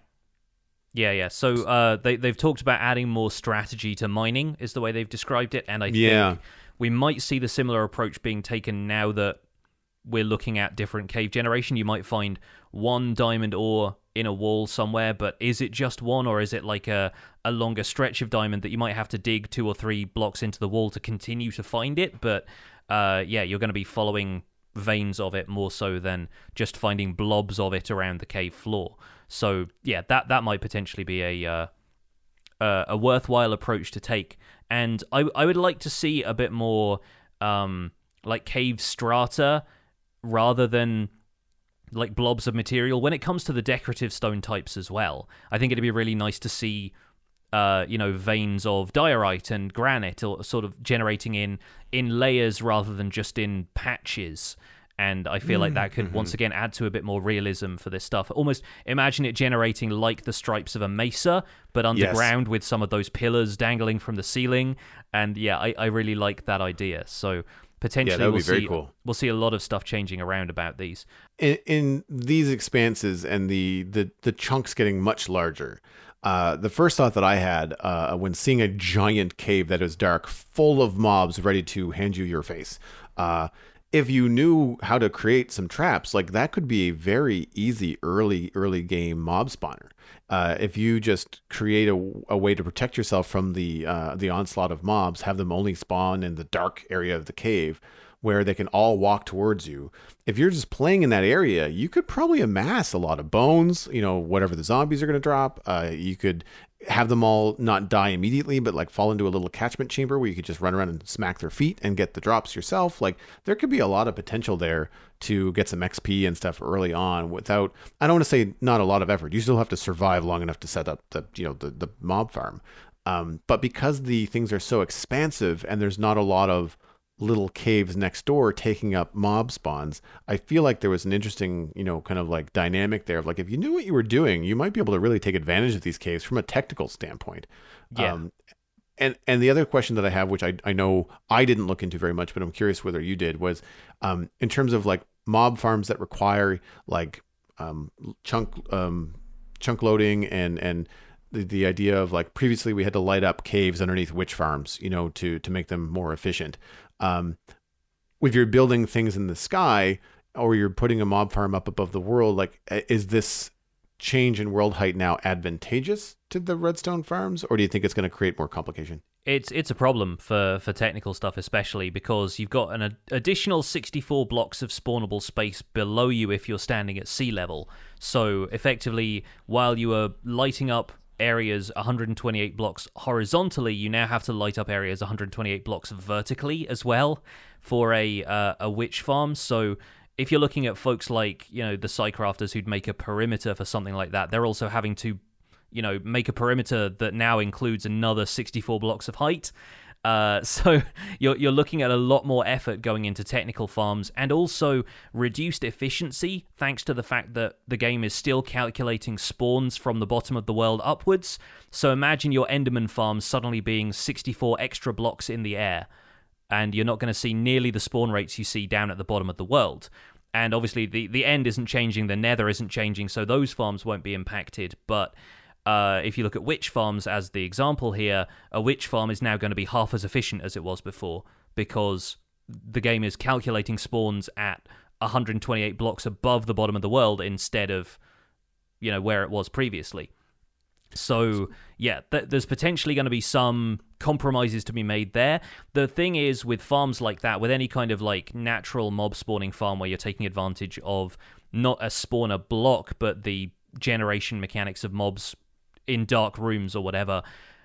B: Yeah, yeah. So uh, they they've talked about adding more strategy to mining, is the way they've described it, and I yeah. think we might see the similar approach being taken now that we're looking at different cave generation. You might find one diamond ore in a wall somewhere, but is it just one or is it like a, a longer stretch of diamond that you might have to dig two or three blocks into the wall to continue to find it? But uh, yeah, you're going to be following veins of it more so than just finding blobs of it around the cave floor. So yeah, that that might potentially be a uh, uh, a worthwhile approach to take. And I I would like to see a bit more um, like cave strata rather than like blobs of material. When it comes to the decorative stone types as well, I think it'd be really nice to see, uh, you know, veins of diorite and granite, or sort of generating in in layers rather than just in patches. And I feel mm, like that could mm-hmm. once again add to a bit more realism for this stuff. Almost imagine it generating like the stripes of a mesa, but underground yes. with some of those pillars dangling from the ceiling. And yeah, I, I really like that idea. So potentially yeah, we'll see cool. we'll see a lot of stuff changing around about these
A: in, in these expanses and the, the the chunks getting much larger uh, the first thought that I had uh, when seeing a giant cave that is dark, full of mobs ready to hand you your face, uh, if you knew how to create some traps, like that could be a very easy early early game mob spawner. Uh, if you just create a, a, way to protect yourself from the uh, the onslaught of mobs, have them only spawn in the dark area of the cave. where they can all walk towards you. If you're just playing in that area, you could probably amass a lot of bones, you know, whatever the zombies are going to drop. Uh, you could have them all not die immediately, but like fall into a little catchment chamber where you could just run around and smack their feet and get the drops yourself. Like there could be a lot of potential there to get some XP and stuff early on without I don't want to say not a lot of effort. You still have to survive long enough to set up the you know the, the mob farm. Um, but because the things are so expansive and there's not a lot of little caves next door taking up mob spawns, I feel like there was an interesting, you know, kind of like dynamic there of like if you knew what you were doing, you might be able to really take advantage of these caves from a technical standpoint.
B: Yeah. Um,
A: and and the other question that I have, which I, I know I didn't look into very much, but I'm curious whether you did, was um, in terms of like mob farms that require like um, chunk um, chunk loading and and the, the idea of like previously we had to light up caves underneath witch farms, you know, to to make them more efficient. Um, if you're building things in the sky or you're putting a mob farm up above the world, like is this change in world height now advantageous to the redstone farms, or do you think it's going to create more complication?
B: It's it's a problem for for technical stuff, especially because you've got an additional 64 blocks of spawnable space below you if you're standing at sea level. So effectively, while you are lighting up areas 128 blocks horizontally, you now have to light up areas 128 blocks vertically as well for a uh, a witch farm. So if you're looking at folks like you know the SciCrafters who'd make a perimeter for something like that, they're also having to you know make a perimeter that now includes another 64 blocks of height. Uh, <laughs> so you're you're looking at a lot more effort going into technical farms and also reduced efficiency thanks to the fact that the game is still calculating spawns from the bottom of the world upwards. So imagine your Enderman farm suddenly being 64 extra blocks in the air, and you're not going to see nearly the spawn rates you see down at the bottom of the world. And obviously the the end isn't changing, the Nether isn't changing, so those farms won't be impacted, but uh, if you look at witch farms as the example here, a witch farm is now going to be half as efficient as it was before because the game is calculating spawns at 128 blocks above the bottom of the world instead of, you know, where it was previously. So yeah, th- there's potentially going to be some compromises to be made there. The thing is, with farms like that, with any kind of like natural mob spawning farm where you're taking advantage of not a spawner block, but the generation mechanics of mobs in dark rooms or whatever,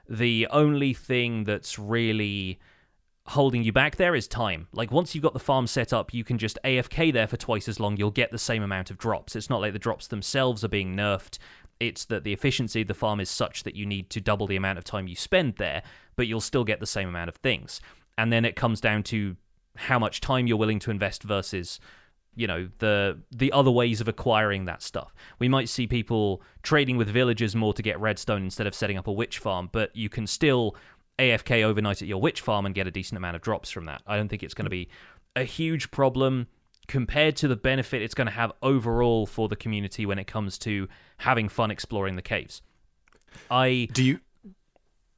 B: the only thing that's really holding you back there is time. Like once you've got the farm set up, you can just AFK there for twice as long. You'll get the same amount of drops. It's not like the drops themselves are being nerfed. It's that the efficiency of the farm is such that you need to double the amount of time you spend there, but you'll still get the same amount of things. And then it comes down to how much time you're willing to invest versus you know the the other ways of acquiring that stuff. We might see people trading with villagers more to get redstone instead of setting up a witch farm, but you can still AFK overnight at your witch farm and get a decent amount of drops from that. I don't think it's going to be a huge problem compared to the benefit it's going to have overall for the community when it comes to having fun exploring the caves. I
A: do you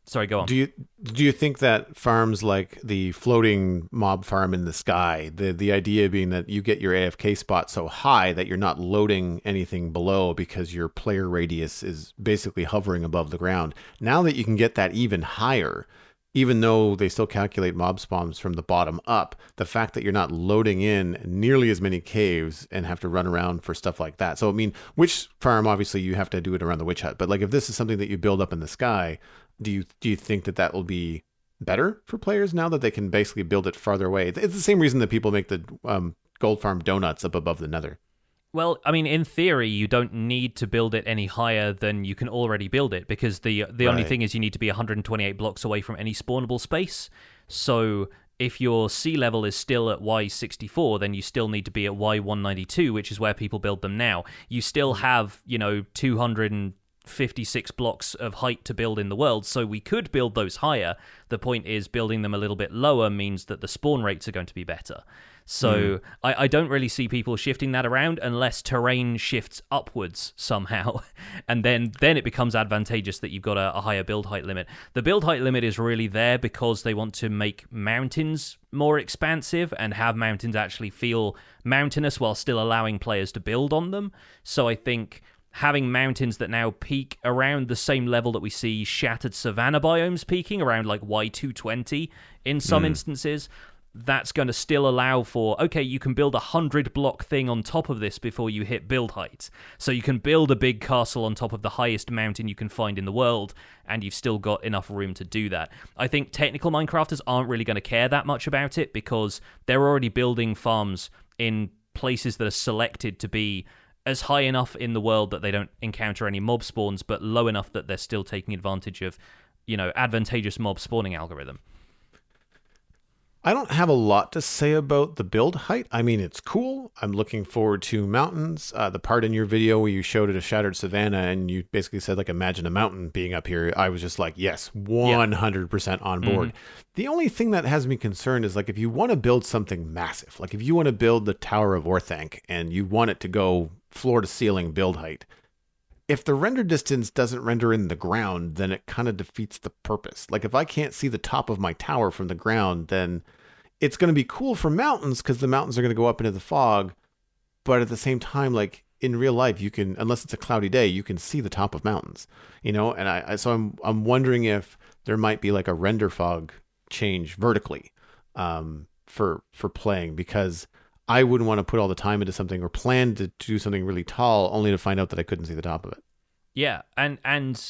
B: Sorry, go on.
A: Do you do you think that farms like the floating mob farm in the sky, the the idea being that you get your AFK spot so high that you're not loading anything below because your player radius is basically hovering above the ground. Now that you can get that even higher, even though they still calculate mob spawns from the bottom up, the fact that you're not loading in nearly as many caves and have to run around for stuff like that. So I mean, witch farm obviously you have to do it around the witch hut, but like if this is something that you build up in the sky, do you do you think that that will be better for players now that they can basically build it farther away? It's the same reason that people make the um, gold farm donuts up above the Nether.
B: Well, I mean, in theory, you don't need to build it any higher than you can already build it because the the right. only thing is you need to be 128 blocks away from any spawnable space. So if your sea level is still at Y64, then you still need to be at Y192, which is where people build them now. You still hmm. have, you know, 200 56 blocks of height to build in the world, so we could build those higher. The point is, building them a little bit lower means that the spawn rates are going to be better. So mm. I, I, don't really see people shifting that around unless terrain shifts upwards somehow, <laughs> and then then it becomes advantageous that you've got a, a higher build height limit. The build height limit is really there because they want to make mountains more expansive and have mountains actually feel mountainous while still allowing players to build on them. So I think having mountains that now peak around the same level that we see shattered savanna biomes peaking around like Y220 in some mm. instances. that's going to still allow for okay you can build a hundred block thing on top of this before you hit build height so you can build a big castle on top of the highest mountain you can find in the world and you've still got enough room to do that i think technical minecrafters aren't really going to care that much about it because they're already building farms in places that are selected to be as high enough in the world that they don't encounter any mob spawns but low enough that they're still taking advantage of you know advantageous mob spawning algorithm
A: I don't have a lot to say about the build height. I mean, it's cool. I'm looking forward to mountains. Uh, the part in your video where you showed it a shattered savannah and you basically said, like, imagine a mountain being up here. I was just like, yes, 100% on board. Mm-hmm. The only thing that has me concerned is, like, if you want to build something massive, like if you want to build the Tower of Orthanc and you want it to go floor to ceiling build height, if the render distance doesn't render in the ground, then it kind of defeats the purpose. Like if I can't see the top of my tower from the ground, then it's going to be cool for mountains because the mountains are going to go up into the fog. But at the same time, like in real life, you can, unless it's a cloudy day, you can see the top of mountains, you know? And I, I so I'm, I'm wondering if there might be like a render fog change vertically um, for, for playing because I wouldn't want to put all the time into something or plan to, to do something really tall only to find out that I couldn't see the top of it.
B: Yeah, and and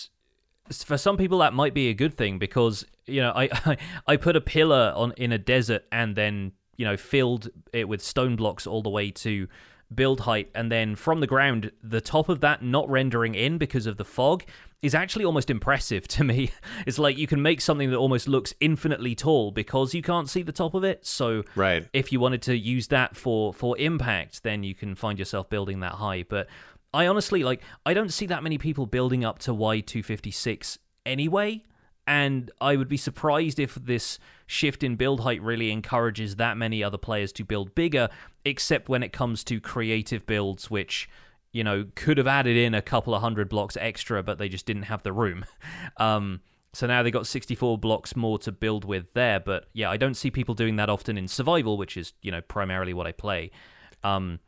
B: for some people that might be a good thing because you know I, <laughs> I I put a pillar on in a desert and then you know filled it with stone blocks all the way to build height and then from the ground the top of that not rendering in because of the fog is actually almost impressive to me. <laughs> It's like you can make something that almost looks infinitely tall because you can't see the top of it. So
A: right.
B: if you wanted to use that for for impact then you can find yourself building that high. But i honestly like i don't see that many people building up to y256 anyway. And I would be surprised if this shift in build height really encourages that many other players to build bigger, except when it comes to creative builds, which, you know, could have added in a couple of hundred blocks extra, but they just didn't have the room. <laughs> Um, so now they got 64 blocks more to build with there. But yeah, I don't see people doing that often in survival, which is, you know, primarily what I play. Um,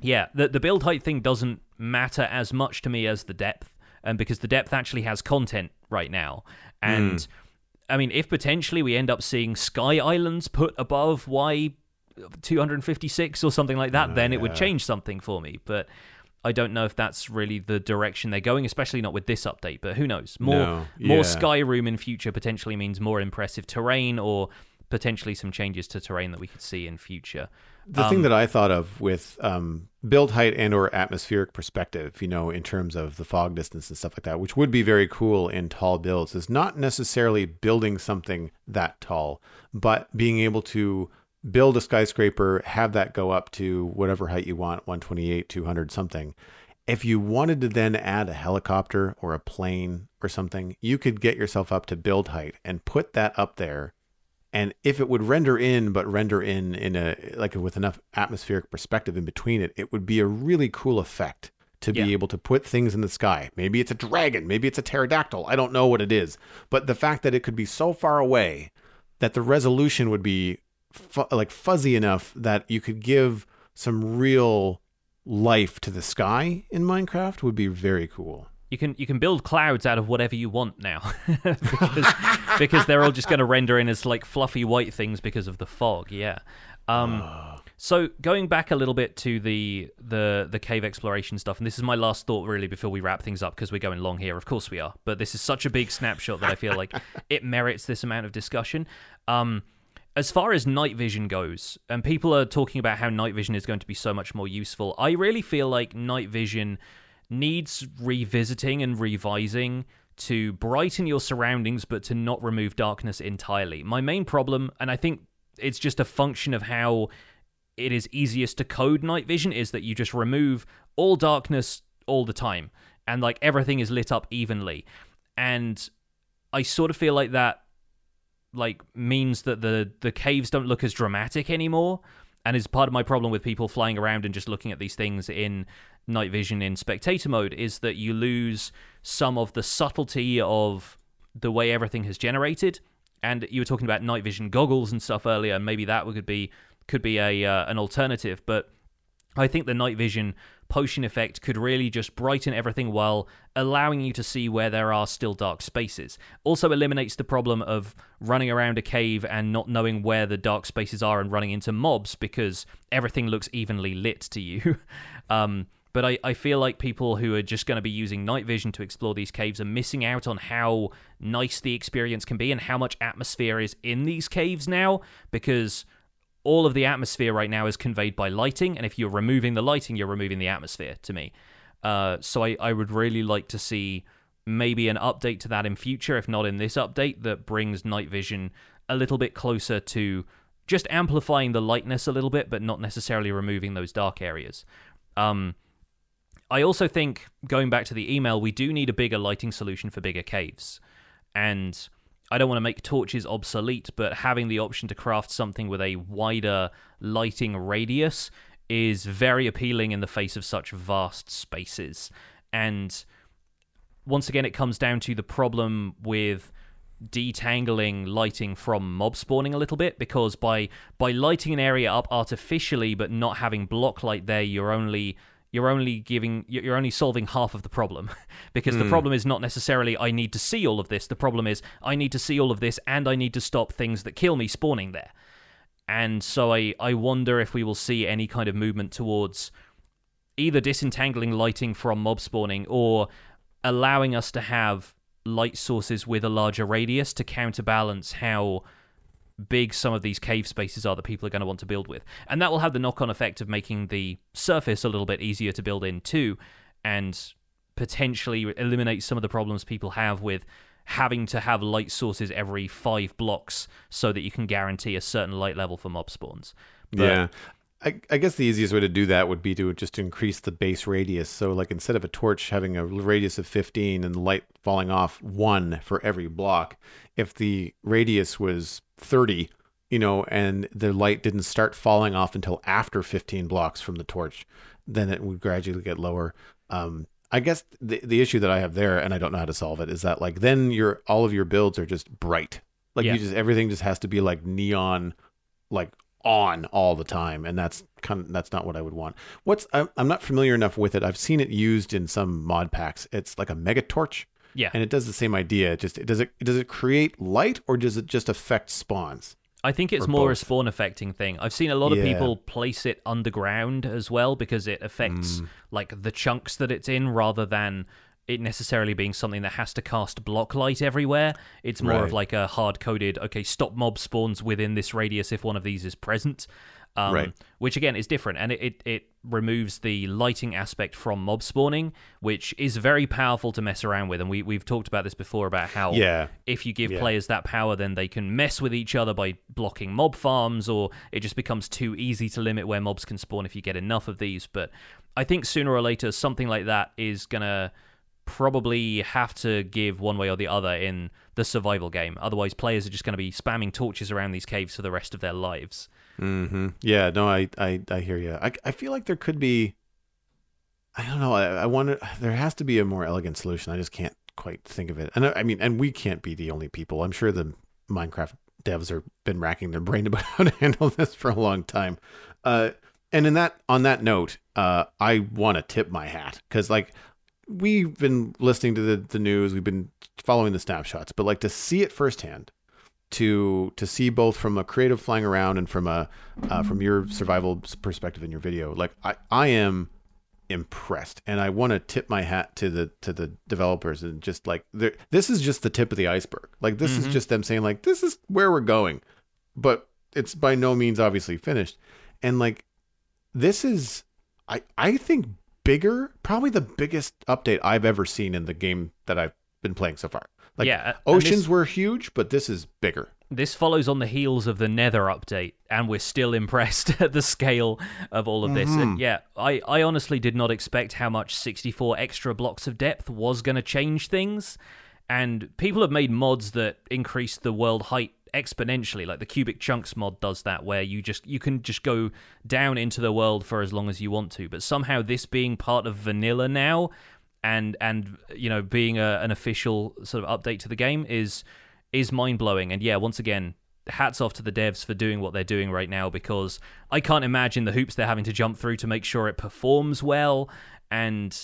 B: yeah, the, the build height thing doesn't matter as much to me as the depth. And because the depth actually has content right now. And mm. I mean, if potentially we end up seeing Sky Islands put above Y 256 or something like that, uh, then it would change something for me. But I don't know if that's really the direction they're going, especially not with this update. But who knows? More no. yeah. more Skyroom in future potentially means more impressive terrain or potentially some changes to terrain that we could see in future.
A: The um, thing that I thought of with um, build height and or atmospheric perspective, you know, in terms of the fog distance and stuff like that, which would be very cool in tall builds, is not necessarily building something that tall, but being able to build a skyscraper, have that go up to whatever height you want, 128, 200 something. If you wanted to then add a helicopter or a plane or something, you could get yourself up to build height and put that up there and if it would render in but render in in a like with enough atmospheric perspective in between it it would be a really cool effect to be yeah. able to put things in the sky maybe it's a dragon maybe it's a pterodactyl i don't know what it is but the fact that it could be so far away that the resolution would be fu- like fuzzy enough that you could give some real life to the sky in minecraft would be very cool.
B: You can you can build clouds out of whatever you want now. <laughs> Because, <laughs> because they're all just going to render in as like fluffy white things because of the fog yeah. Um, so going back a little bit to the the the cave exploration stuff and this is my last thought really before we wrap things up because we're going long here. Of course we are but this is such a big snapshot that i feel like <laughs> it merits this amount of discussion. Um, as far as night vision goes, and people are talking about how night vision is going to be so much more useful, I really feel like night vision needs revisiting and revising to brighten your surroundings but to not remove darkness entirely. My main problem, and I think it's just a function of how it is easiest to code night vision, is that you just remove all darkness all the time and like everything is lit up evenly. And I sort of feel like that like means that the the caves don't look as dramatic anymore and is part of my problem with people flying around and just looking at these things in night vision in spectator mode is that you lose some of the subtlety of the way everything has generated. And you were talking about night vision goggles and stuff earlier. and Maybe that could be could be a uh, an alternative, but I think the night vision potion effect could really just brighten everything while allowing you to see where there are still dark spaces. Also eliminates the problem of running around a cave and not knowing where the dark spaces are and running into mobs because everything looks evenly lit to you. <laughs> um, but I, I feel like people who are just going to be using night vision to explore these caves are missing out on how nice the experience can be and how much atmosphere is in these caves now because all of the atmosphere right now is conveyed by lighting, and if you're removing the lighting, you're removing the atmosphere to me. Uh, so I, I would really like to see maybe an update to that in future, if not in this update, that brings night vision a little bit closer to just amplifying the lightness a little bit, but not necessarily removing those dark areas. Um, I also think, going back to the email, we do need a bigger lighting solution for bigger caves. And I don't want to make torches obsolete, but having the option to craft something with a wider lighting radius is very appealing in the face of such vast spaces. And once again, it comes down to the problem with detangling lighting from mob spawning a little bit because by by lighting an area up artificially but not having block light there you're only you're only giving you're only solving half of the problem <laughs> because mm. the hmm. problem is not necessarily I need to see all of this the problem is I need to see all of this and I need to stop things that kill me spawning there and so I I wonder if we will see any kind of movement towards either disentangling lighting from mob spawning or allowing us to have light sources with a larger radius to counterbalance how big some of these cave spaces are that people are going to want to build with. And that will have the knock on effect of making the surface a little bit easier to build in too, and potentially eliminate some of the problems people have with having to have light sources every five blocks so that you can guarantee a certain light level for mob spawns.
A: But, yeah. I, I, guess the easiest way to do that would be to just increase the base radius. So, like instead of a torch having a radius of 15 and the light falling off one for every block, if the radius was 30, you know, and the light didn't start falling off until after 15 blocks from the torch, then it would gradually get lower. Um, I guess the the issue that I have there, and I don't know how to solve it, is that like then your all of your builds are just bright. Like yeah. you just everything just has to be like neon, like on all the time, and that's kind of that's not what I would want. What's I'm, I'm not familiar enough with it. I've seen it used in some mod packs. It's like a mega torch.
B: Yeah.
A: And it does the same idea. Just does it does it create light or does it just affect spawns?
B: I think it's more both? a spawn affecting thing. I've seen a lot of yeah. people place it underground as well because it affects mm. like the chunks that it's in rather than it necessarily being something that has to cast block light everywhere. It's more right. of like a hard coded, okay, stop mob spawns within this radius if one of these is present um, right. which again is different, and it, it, it removes the lighting aspect from mob spawning, which is very powerful to mess around with. And we we've talked about this before about how
A: yeah.
B: if you give yeah. players that power, then they can mess with each other by blocking mob farms, or it just becomes too easy to limit where mobs can spawn if you get enough of these. But I think sooner or later something like that is gonna probably have to give one way or the other in the survival game. Otherwise, players are just going to be spamming torches around these caves for the rest of their lives.
A: Mm-hmm. Yeah, no, I, I, I hear you. I, I feel like there could be. I don't know. I, I wonder. There has to be a more elegant solution. I just can't quite think of it. And I mean, and we can't be the only people. I'm sure the Minecraft devs have been racking their brain <laughs> about how to handle this for a long time. Uh, and in that, on that note, uh, I want to tip my hat because, like, we've been listening to the the news, we've been following the snapshots, but like to see it firsthand to to see both from a creative flying around and from a uh, from your survival perspective in your video. Like i i am impressed and i want to tip my hat to the to the developers and just like this is just the tip of the iceberg. Like this mm-hmm. is just them saying like this is where we're going but it's by no means obviously finished. And like this is i i think bigger probably the biggest update i've ever seen in the game that i've been playing so far like yeah, oceans this, were huge, but this is bigger.
B: This follows on the heels of the Nether update, and we're still <laughs> impressed at the scale of all of this. Mm-hmm. And yeah, I, I honestly did not expect how much 64 extra blocks of depth was going to change things. And people have made mods that increase the world height exponentially like the cubic chunks mod does that where you just you can just go down into the world for as long as you want to but somehow this being part of vanilla now and and you know being a, an official sort of update to the game is is mind blowing. And yeah, once again, hats off to the devs for doing what they're doing right now because I can't imagine the hoops they're having to jump through to make sure it performs well. And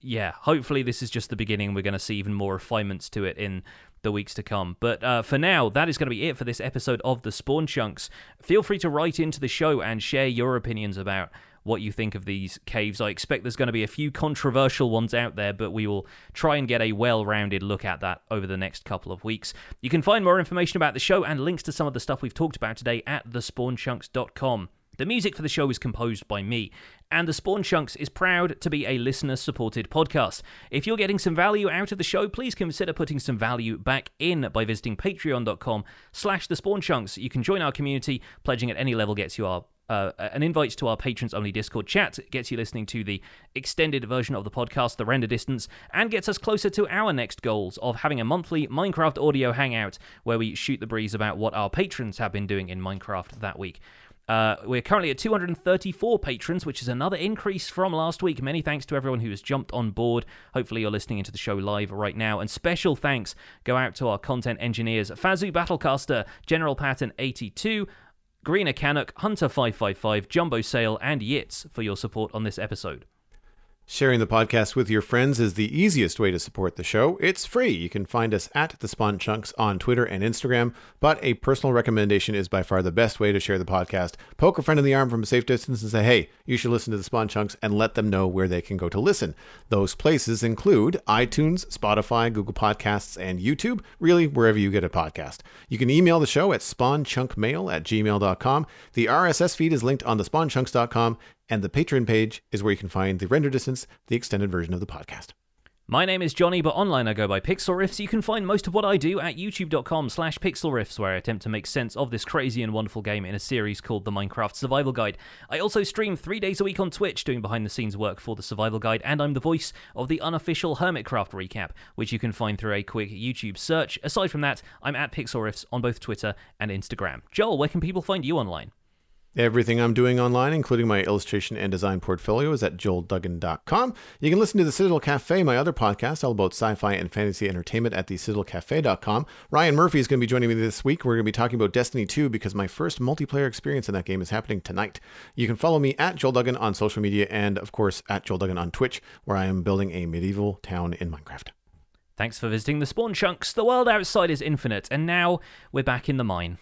B: yeah, hopefully this is just the beginning. We're going to see even more refinements to it in the weeks to come. But uh, for now, that is going to be it for this episode of the Spawn Chunks. Feel free to write into the show and share your opinions about what you think of these caves. I expect there's going to be a few controversial ones out there, but we will try and get a well rounded look at that over the next couple of weeks. You can find more information about the show and links to some of the stuff we've talked about today at thespawnchunks.com. The music for the show is composed by me, and The Spawn Chunks is proud to be a listener supported podcast. If you're getting some value out of the show, please consider putting some value back in by visiting patreon.com slash The Spawn Chunks. You can join our community. Pledging at any level gets you our uh, an invite to our patrons only Discord chat gets you listening to the extended version of the podcast, The Render Distance, and gets us closer to our next goals of having a monthly Minecraft audio hangout where we shoot the breeze about what our patrons have been doing in Minecraft that week. Uh, we're currently at 234 patrons, which is another increase from last week. Many thanks to everyone who has jumped on board. Hopefully, you're listening into the show live right now. And special thanks go out to our content engineers Fazu Battlecaster, General Pattern 82, Greener Canuck, Hunter 555, Jumbo Sale, and Yitz for your support on this episode.
A: Sharing the podcast with your friends is the easiest way to support the show. It's free. You can find us at the Spawn Chunks on Twitter and Instagram, but a personal recommendation is by far the best way to share the podcast. Poke a friend in the arm from a safe distance and say, hey, you should listen to the Spawn Chunks and let them know where they can go to listen. Those places include iTunes, Spotify, Google Podcasts, and YouTube, really wherever you get a podcast. You can email the show at spawnchunkmail at gmail.com. The RSS feed is linked on the spawnchunks.com, and the Patreon page is where you can find the render distance, the extended version of the podcast.
B: My name is Jonny, but online I go by Pixlriffs. You can find most of what I do at youtube.com slash pixlriffs, where I attempt to make sense of this crazy and wonderful game in a series called the Minecraft Survival Guide. I also stream three days a week on Twitch doing behind the scenes work for the Survival Guide, and I'm the voice of the unofficial Hermitcraft recap, which you can find through a quick YouTube search. Aside from that, I'm at Pixlriffs on both Twitter and Instagram. Joel, where can people find you online?
A: Everything I'm doing online, including my illustration and design portfolio, is at joelduggan.com. You can listen to the Citadel Cafe, my other podcast, all about sci fi and fantasy entertainment at thecitadelcafe.com. Ryan Murphy is going to be joining me this week. We're going to be talking about Destiny 2 because my first multiplayer experience in that game is happening tonight. You can follow me at Joel Duggan on social media and, of course, at Joel Duggan on Twitch, where I am building a medieval town in Minecraft.
B: Thanks for visiting the Spawn Chunks. The world outside is infinite, and now we're back in the mine.